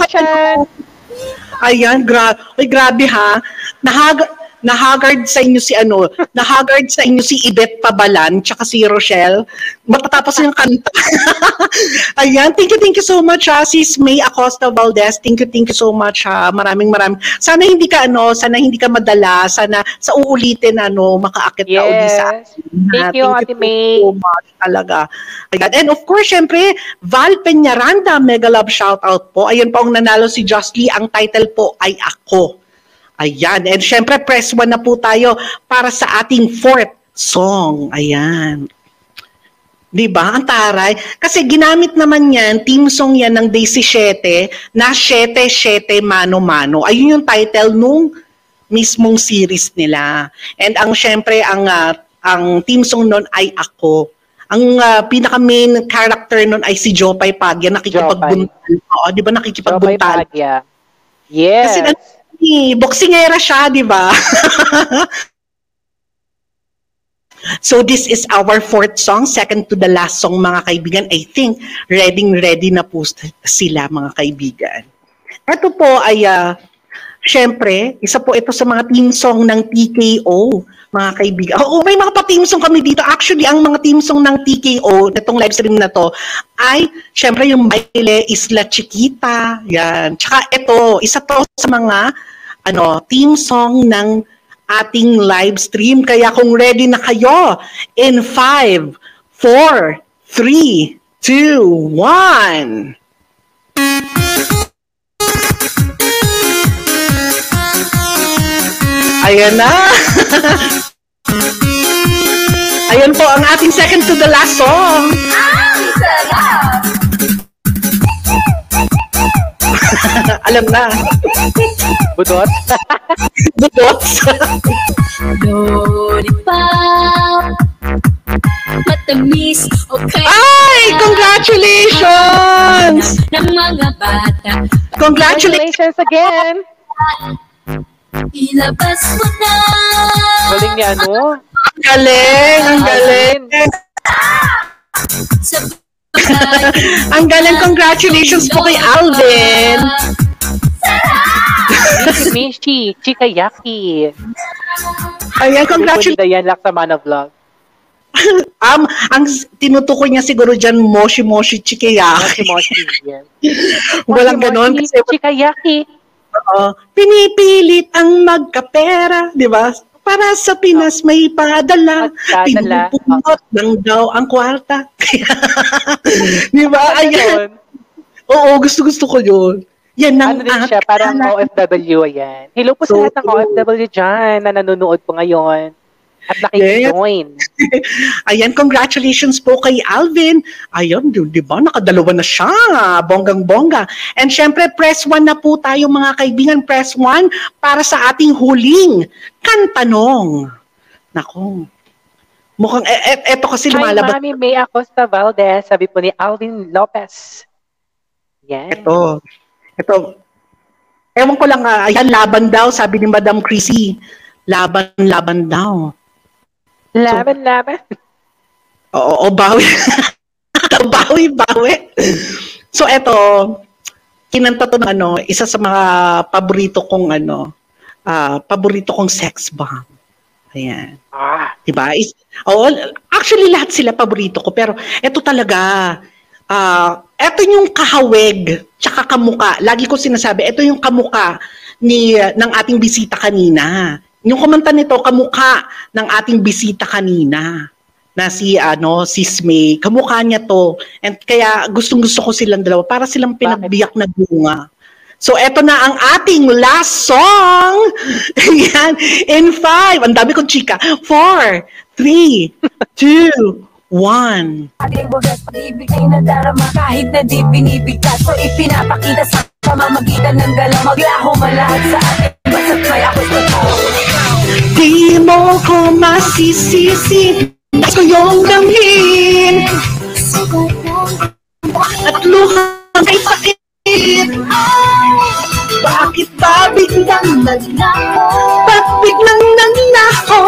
Ayan, gra Ay, grabe ha. Nahag nahagard sa inyo si ano, nahagard sa inyo si Ibet Pabalan tsaka si Rochelle. Matatapos yung kanta. Ayan, thank you, thank you so much ha, sis May Acosta Valdez. Thank you, thank you so much ha. Maraming maraming. Sana hindi ka ano, sana hindi ka madala, sana sa uulitin ano, makaakit ka uli sa Yes. Thank you, Ate thank May. so much talaga. Ayan. And of course, syempre, Val Peñaranda, mega love shoutout po. Ayan po ang nanalo si Justly. Ang title po ay Ako. Ayan. And syempre, press one na po tayo para sa ating fourth song. Ayan. Di ba? Ang taray. Kasi ginamit naman yan, team song yan ng Day 17 na 7-7 Mano-Mano. Ayun yung title nung mismong series nila. And ang syempre, ang, ah, ang team song nun ay ako. Ang ah, pinaka main character nun ay si Jopay Pagya, nakikipagbuntal. Oo, di ba Jopay nakikipagbuntal? Pagya. Yes. Kasi eh, boksingera siya, di ba? so this is our fourth song, second to the last song mga kaibigan. I think ready ready na po sila mga kaibigan. Ito po ay ah, syempre, isa po ito sa mga team song ng TKO, mga kaibigan. Oo, may mga pa-team song kami dito. Actually, ang mga team song ng TKO, itong live stream na to, ay syempre yung Baile Isla Chiquita, yan. Tsaka ito, isa to sa mga ano, team song ng ating live stream. Kaya kung ready na kayo, in 5, 4, 3, 2, 1. Ayan na. Ayan po ang ating second to the last song. Alam na. Budot. Budots. Lollipop Matamis o kaya Ay! Congratulations! ng mga bata! Congratulations again. Ilabas mo na Galing ni ano. Ang galing! Ang galing! Ang galing! Congratulations po kay Alvin! Mishi, Chikayaki. Ayan, Congratulations. Dayan Laksamana Vlog. Um, ang tinutukoy niya siguro dyan, Moshi Moshi Chikeyaki. Moshi Moshi. Yes. Walang Moshi ganon. Kasi Chikayaki. Oo. pinipilit ang magkapera, di ba? para sa Pinas may padala. Magdadala. Pinupulot lang daw ang kwarta. Di ba? Ano Ayan. Oo, gusto-gusto ko yun. Yan ang Ano din siya, parang. OFW, ayan. Hello po sa So lahat ng OFW dyan na nanonood po ngayon. At nakikijoin. Ayan, congratulations po kay Alvin. Ayun, di, di ba? Nakadalawa na siya. Bonggang-bongga. And syempre, press 1 na po tayo mga kaibigan. Press 1 para sa ating huling kantanong. Nako. Mukhang, e, e- eto kasi Hi, lumalabas. Mami May Acosta Valdez. Sabi po ni Alvin Lopez. Yan. Ito. Ito. Ewan ko lang, ah, ayan, laban daw, sabi ni Madam Chrissy. Laban, laban daw. Laban, laban. Oo, o bawi. bawi, bawi. So eto, kinanta to ng ano, isa sa mga paborito kong ano, ah, paborito kong sex bomb. Ayan. Ah, Diba? Is, oo, actually lahat sila paborito ko pero eto talaga ah eto yung kahawig tsaka kamuka. Lagi ko sinasabi, eto yung kamuka ni ng ating bisita kanina. Yung kumanta nito kamuka ng ating bisita kanina na si ano si Smay. Kamukha niya to. And kaya gustong-gusto ko silang dalawa para silang pinagbiyak na bunga. So, eto na ang ating last song. Yan. In five. Ang dami kong chika. Four, three, two, one. Ating bugas pag-ibig ay nadarama kahit na di binibigkas So ipinapakita sa pamamagitan ng galaw Maglaho man lahat sa atin Basta't may Di mo ko masisisi. Gusto yung damhin. At luhang ay sakit. Bakit ba biglang nagnako? Ba't biglang nagnako?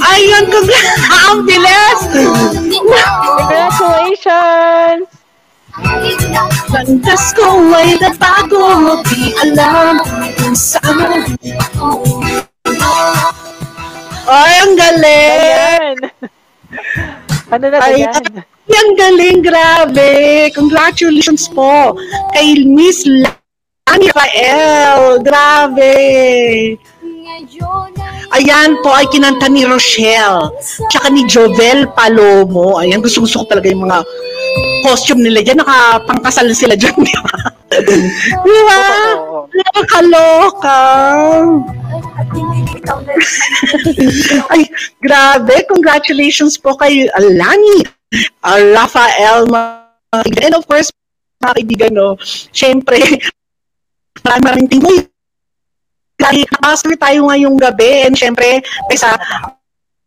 Ayun, kung ang bilis. congratulations! Landas ko ay nabago, di alam kung saan. Ay, ang galing! Ano na ba yan? ay, ang galing, grabe! Congratulations po kay Miss Lani Rafael. Grabe! Ayan po ay kinanta ni Rochelle. Tsaka ni Jovel Palomo. Ayan, gusto gusto ko talaga yung mga costume nila dyan. Nakapangkasal sila dyan, di ba? di. Nakakaloka. Ay, grabe. Congratulations po kay Lani uh, Rafael. And of course, mga kaibigan, no, syempre, maraming tingin. Dahil nakasal tayo ngayong gabi and syempre, sa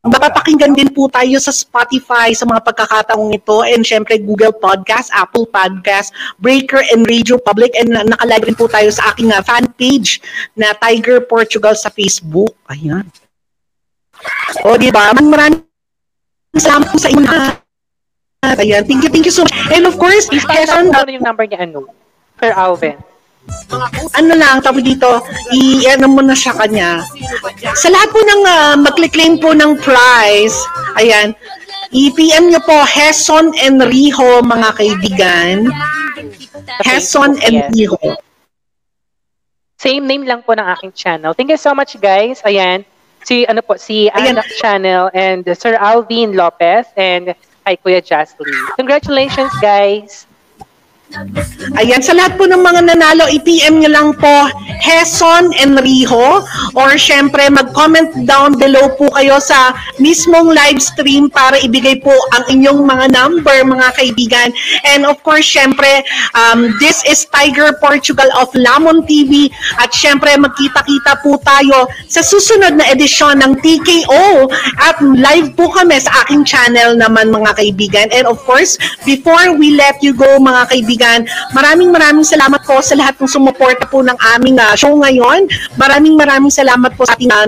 mapapakinggan din po tayo sa Spotify sa mga pagkakataong ito and syempre Google Podcast, Apple Podcast, Breaker and Radio Public and na- nakalive rin po tayo sa aking uh, fan page na Tiger Portugal sa Facebook. Ayan. O, di ba? Maraming salamat po sa inyo lahat. Ayan. Thank you, thank you so much. And of course, Please, Quezon, ano yung number niya, ano? Sir Alvin. Ano lang, tawag dito, i-ano mo na siya kanya. Sa lahat po ng uh, mag-claim po ng prize, ayan, i-PM nyo po Heson Enrijo, mga kaibigan. Heson Facebook, yes. Enrijo. Same name lang po ng aking channel. Thank you so much, guys. Ayan. Si, ano po, si. Anak Channel and Sir Alvin Lopez and kay Kuya Jasly. Congratulations, guys. Ayan, sa lahat po ng mga nanalo, i-PM nyo lang po Heson Enrijo or syempre mag-comment down below po kayo sa mismong live stream para ibigay po ang inyong mga number, mga kaibigan. And of course, syempre, um, this is Tiger Portugal of Lamon TV at syempre magkita-kita po tayo sa susunod na edisyon ng TKO at live po kami sa aking channel naman mga kaibigan. And of course, before we let you go mga kaibigan, maraming maraming salamat po sa lahat ng sumuporta po ng aming ah, show ngayon. Maraming maraming salamat po sa ating ah,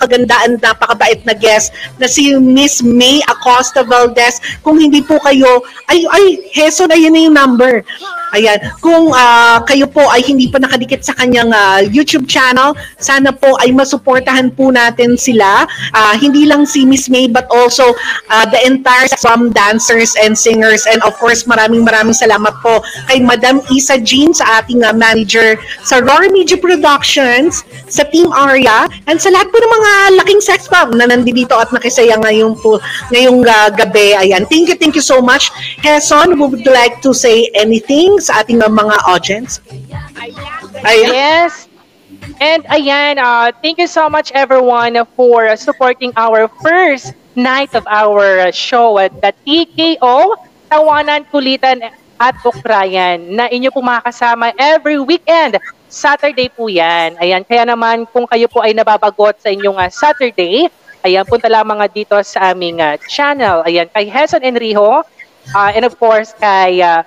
napakaganda napakabait na guest na si Miss May Acosta Valdez. Kung hindi po kayo, ay, ay, Heson, ayun na yung number. Ayan, kung ah, kayo po ay hindi pa nakadikit sa kanyang ah, YouTube channel, sana po ay masuportahan po natin sila. Ah, hindi lang si Miss May but also ah, the entire some dancers and singers and of course maraming maraming salamat po kay Madam Isa Jean sa ating ah, manager sa Roar Media Productions, sa Team Aria, and sa lahat po ng mga malaking sex bomb na nandito at nakisaya ngayong, po, ngayong uh, gabi. Ayan. Thank you, thank you so much. Heson, would you like to say anything sa ating mga audience? Ayan. Yes. And ayan, uh, thank you so much everyone for supporting our first night of our show at the TKO, Tawanan, Kulitan at Ukrayan na inyo po makakasama every weekend. Saturday po yan. Ayan, kaya naman kung kayo po ay nababagot sa inyong uh, Saturday, ayan, punta lamang nga dito sa aming uh, channel. Ayan, kay Heson Enrijo, uh, and of course kay uh,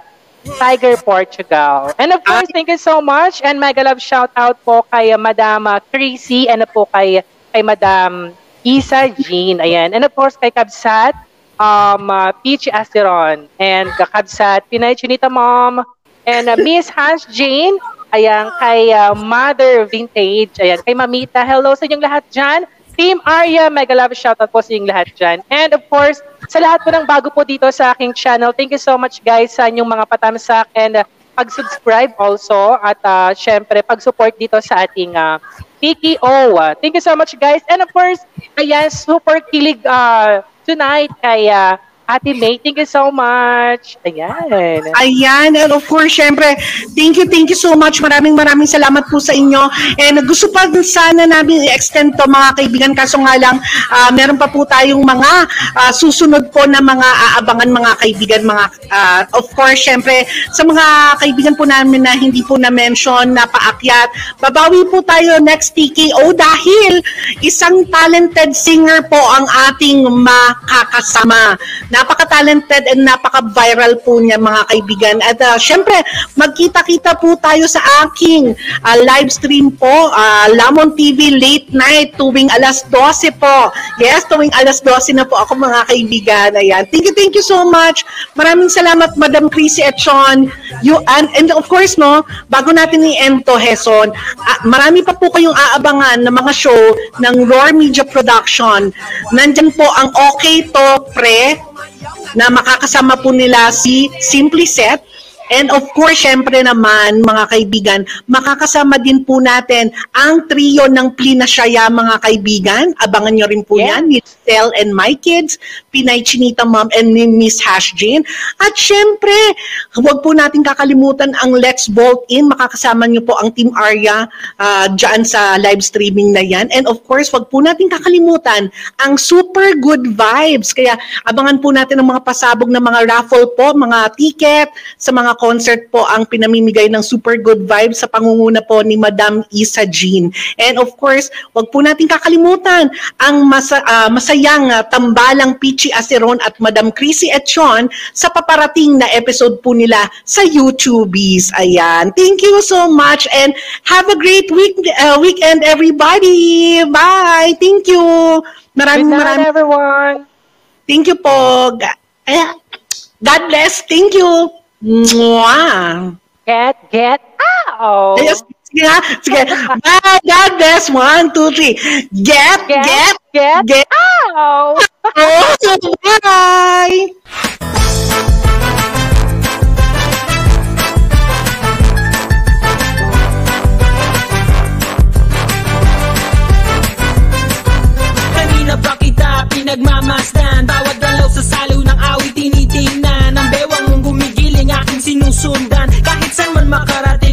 Tiger Portugal. And of course, thank you so much. And mega love shout out po kay Madam uh, Chrissy and po kay, kay Madam Isa Jean. Ayan. And of course, kay Kabsat, um, uh, Peach Asteron. And Kabsat, Pinay Chinita Mom. And uh, Miss Hans Jane. Ayan, kay uh, Mother Vintage. Ayan, kay Mamita. Hello sa inyong lahat dyan. Team Arya, mega love shoutout po sa inyong lahat dyan. And of course, sa lahat po ng bago po dito sa aking channel, thank you so much guys sa inyong mga patamsak and uh, pag-subscribe also at uh, syempre pag-support dito sa ating uh, PKO. Thank you so much guys. And of course, ayan, super kilig uh, tonight kay uh, Ate May, thank you so much. Ayan. Ayan, and of course, syempre, thank you, thank you so much. Maraming maraming salamat po sa inyo. And gusto pa sana namin i-extend to mga kaibigan, kaso nga lang, uh, meron pa po tayong mga uh, susunod po na mga aabangan mga kaibigan, mga, uh, of course, syempre, sa mga kaibigan po namin na hindi po na-mention, na paakyat, babawi po tayo next TKO dahil isang talented singer po ang ating makakasama napaka-talented and napaka-viral po niya mga kaibigan. At uh, syempre, magkita-kita po tayo sa aking uh, live stream po, uh, Lamon TV late night tuwing alas 12 po. Yes, tuwing alas 12 na po ako mga kaibigan. Ayan. Thank you, thank you so much. Maraming salamat Madam Chrissy at Sean. You, and, and of course, no, bago natin i-end to, Heson, uh, marami pa po kayong aabangan na mga show ng Roar Media Production. Nandyan po ang Okay To Pre, na makakasama po nila si Simply Set And of course, syempre naman, mga kaibigan, makakasama din po natin ang trio ng Plina Shaya, mga kaibigan. Abangan nyo rin po Yeah. yan, ni Stel and My Kids, Pinay Chinita Mom, and ni Miss Hash Jane. At syempre, huwag po natin kakalimutan ang Let's Bolt In. Makakasama nyo po ang Team Arya uh, dyan sa live streaming na yan. And of course, huwag po natin kakalimutan ang super good vibes. Kaya abangan po natin ang mga pasabog na mga raffle po, mga ticket sa mga concert po ang pinamimigay ng super good vibes sa pangunguna po ni Madam Isa Jean. And of course, wag po natin kakalimutan ang masa, ah, masayang ah, tambalang Pichi Aceron at Madam Chrissy Etchon sa paparating na episode po nila sa YouTubies. Ayan. Thank you so much and have a great week uh, weekend everybody. Bye. Thank you. Good Maraming night, maraming everyone. Thank you po. God bless. Thank you. Mwah. Get, get out. Yes, sige nga. Sige. Bye. God bless. One, two, three. Get, Get, get, get, get. out. Oh, bye. Kanina pa kita pinagmamasdan Bawat galaw sa salo ng awit tinitingnan Ang bewang mong gumigiling aking sinusundan Kahit saan man makarating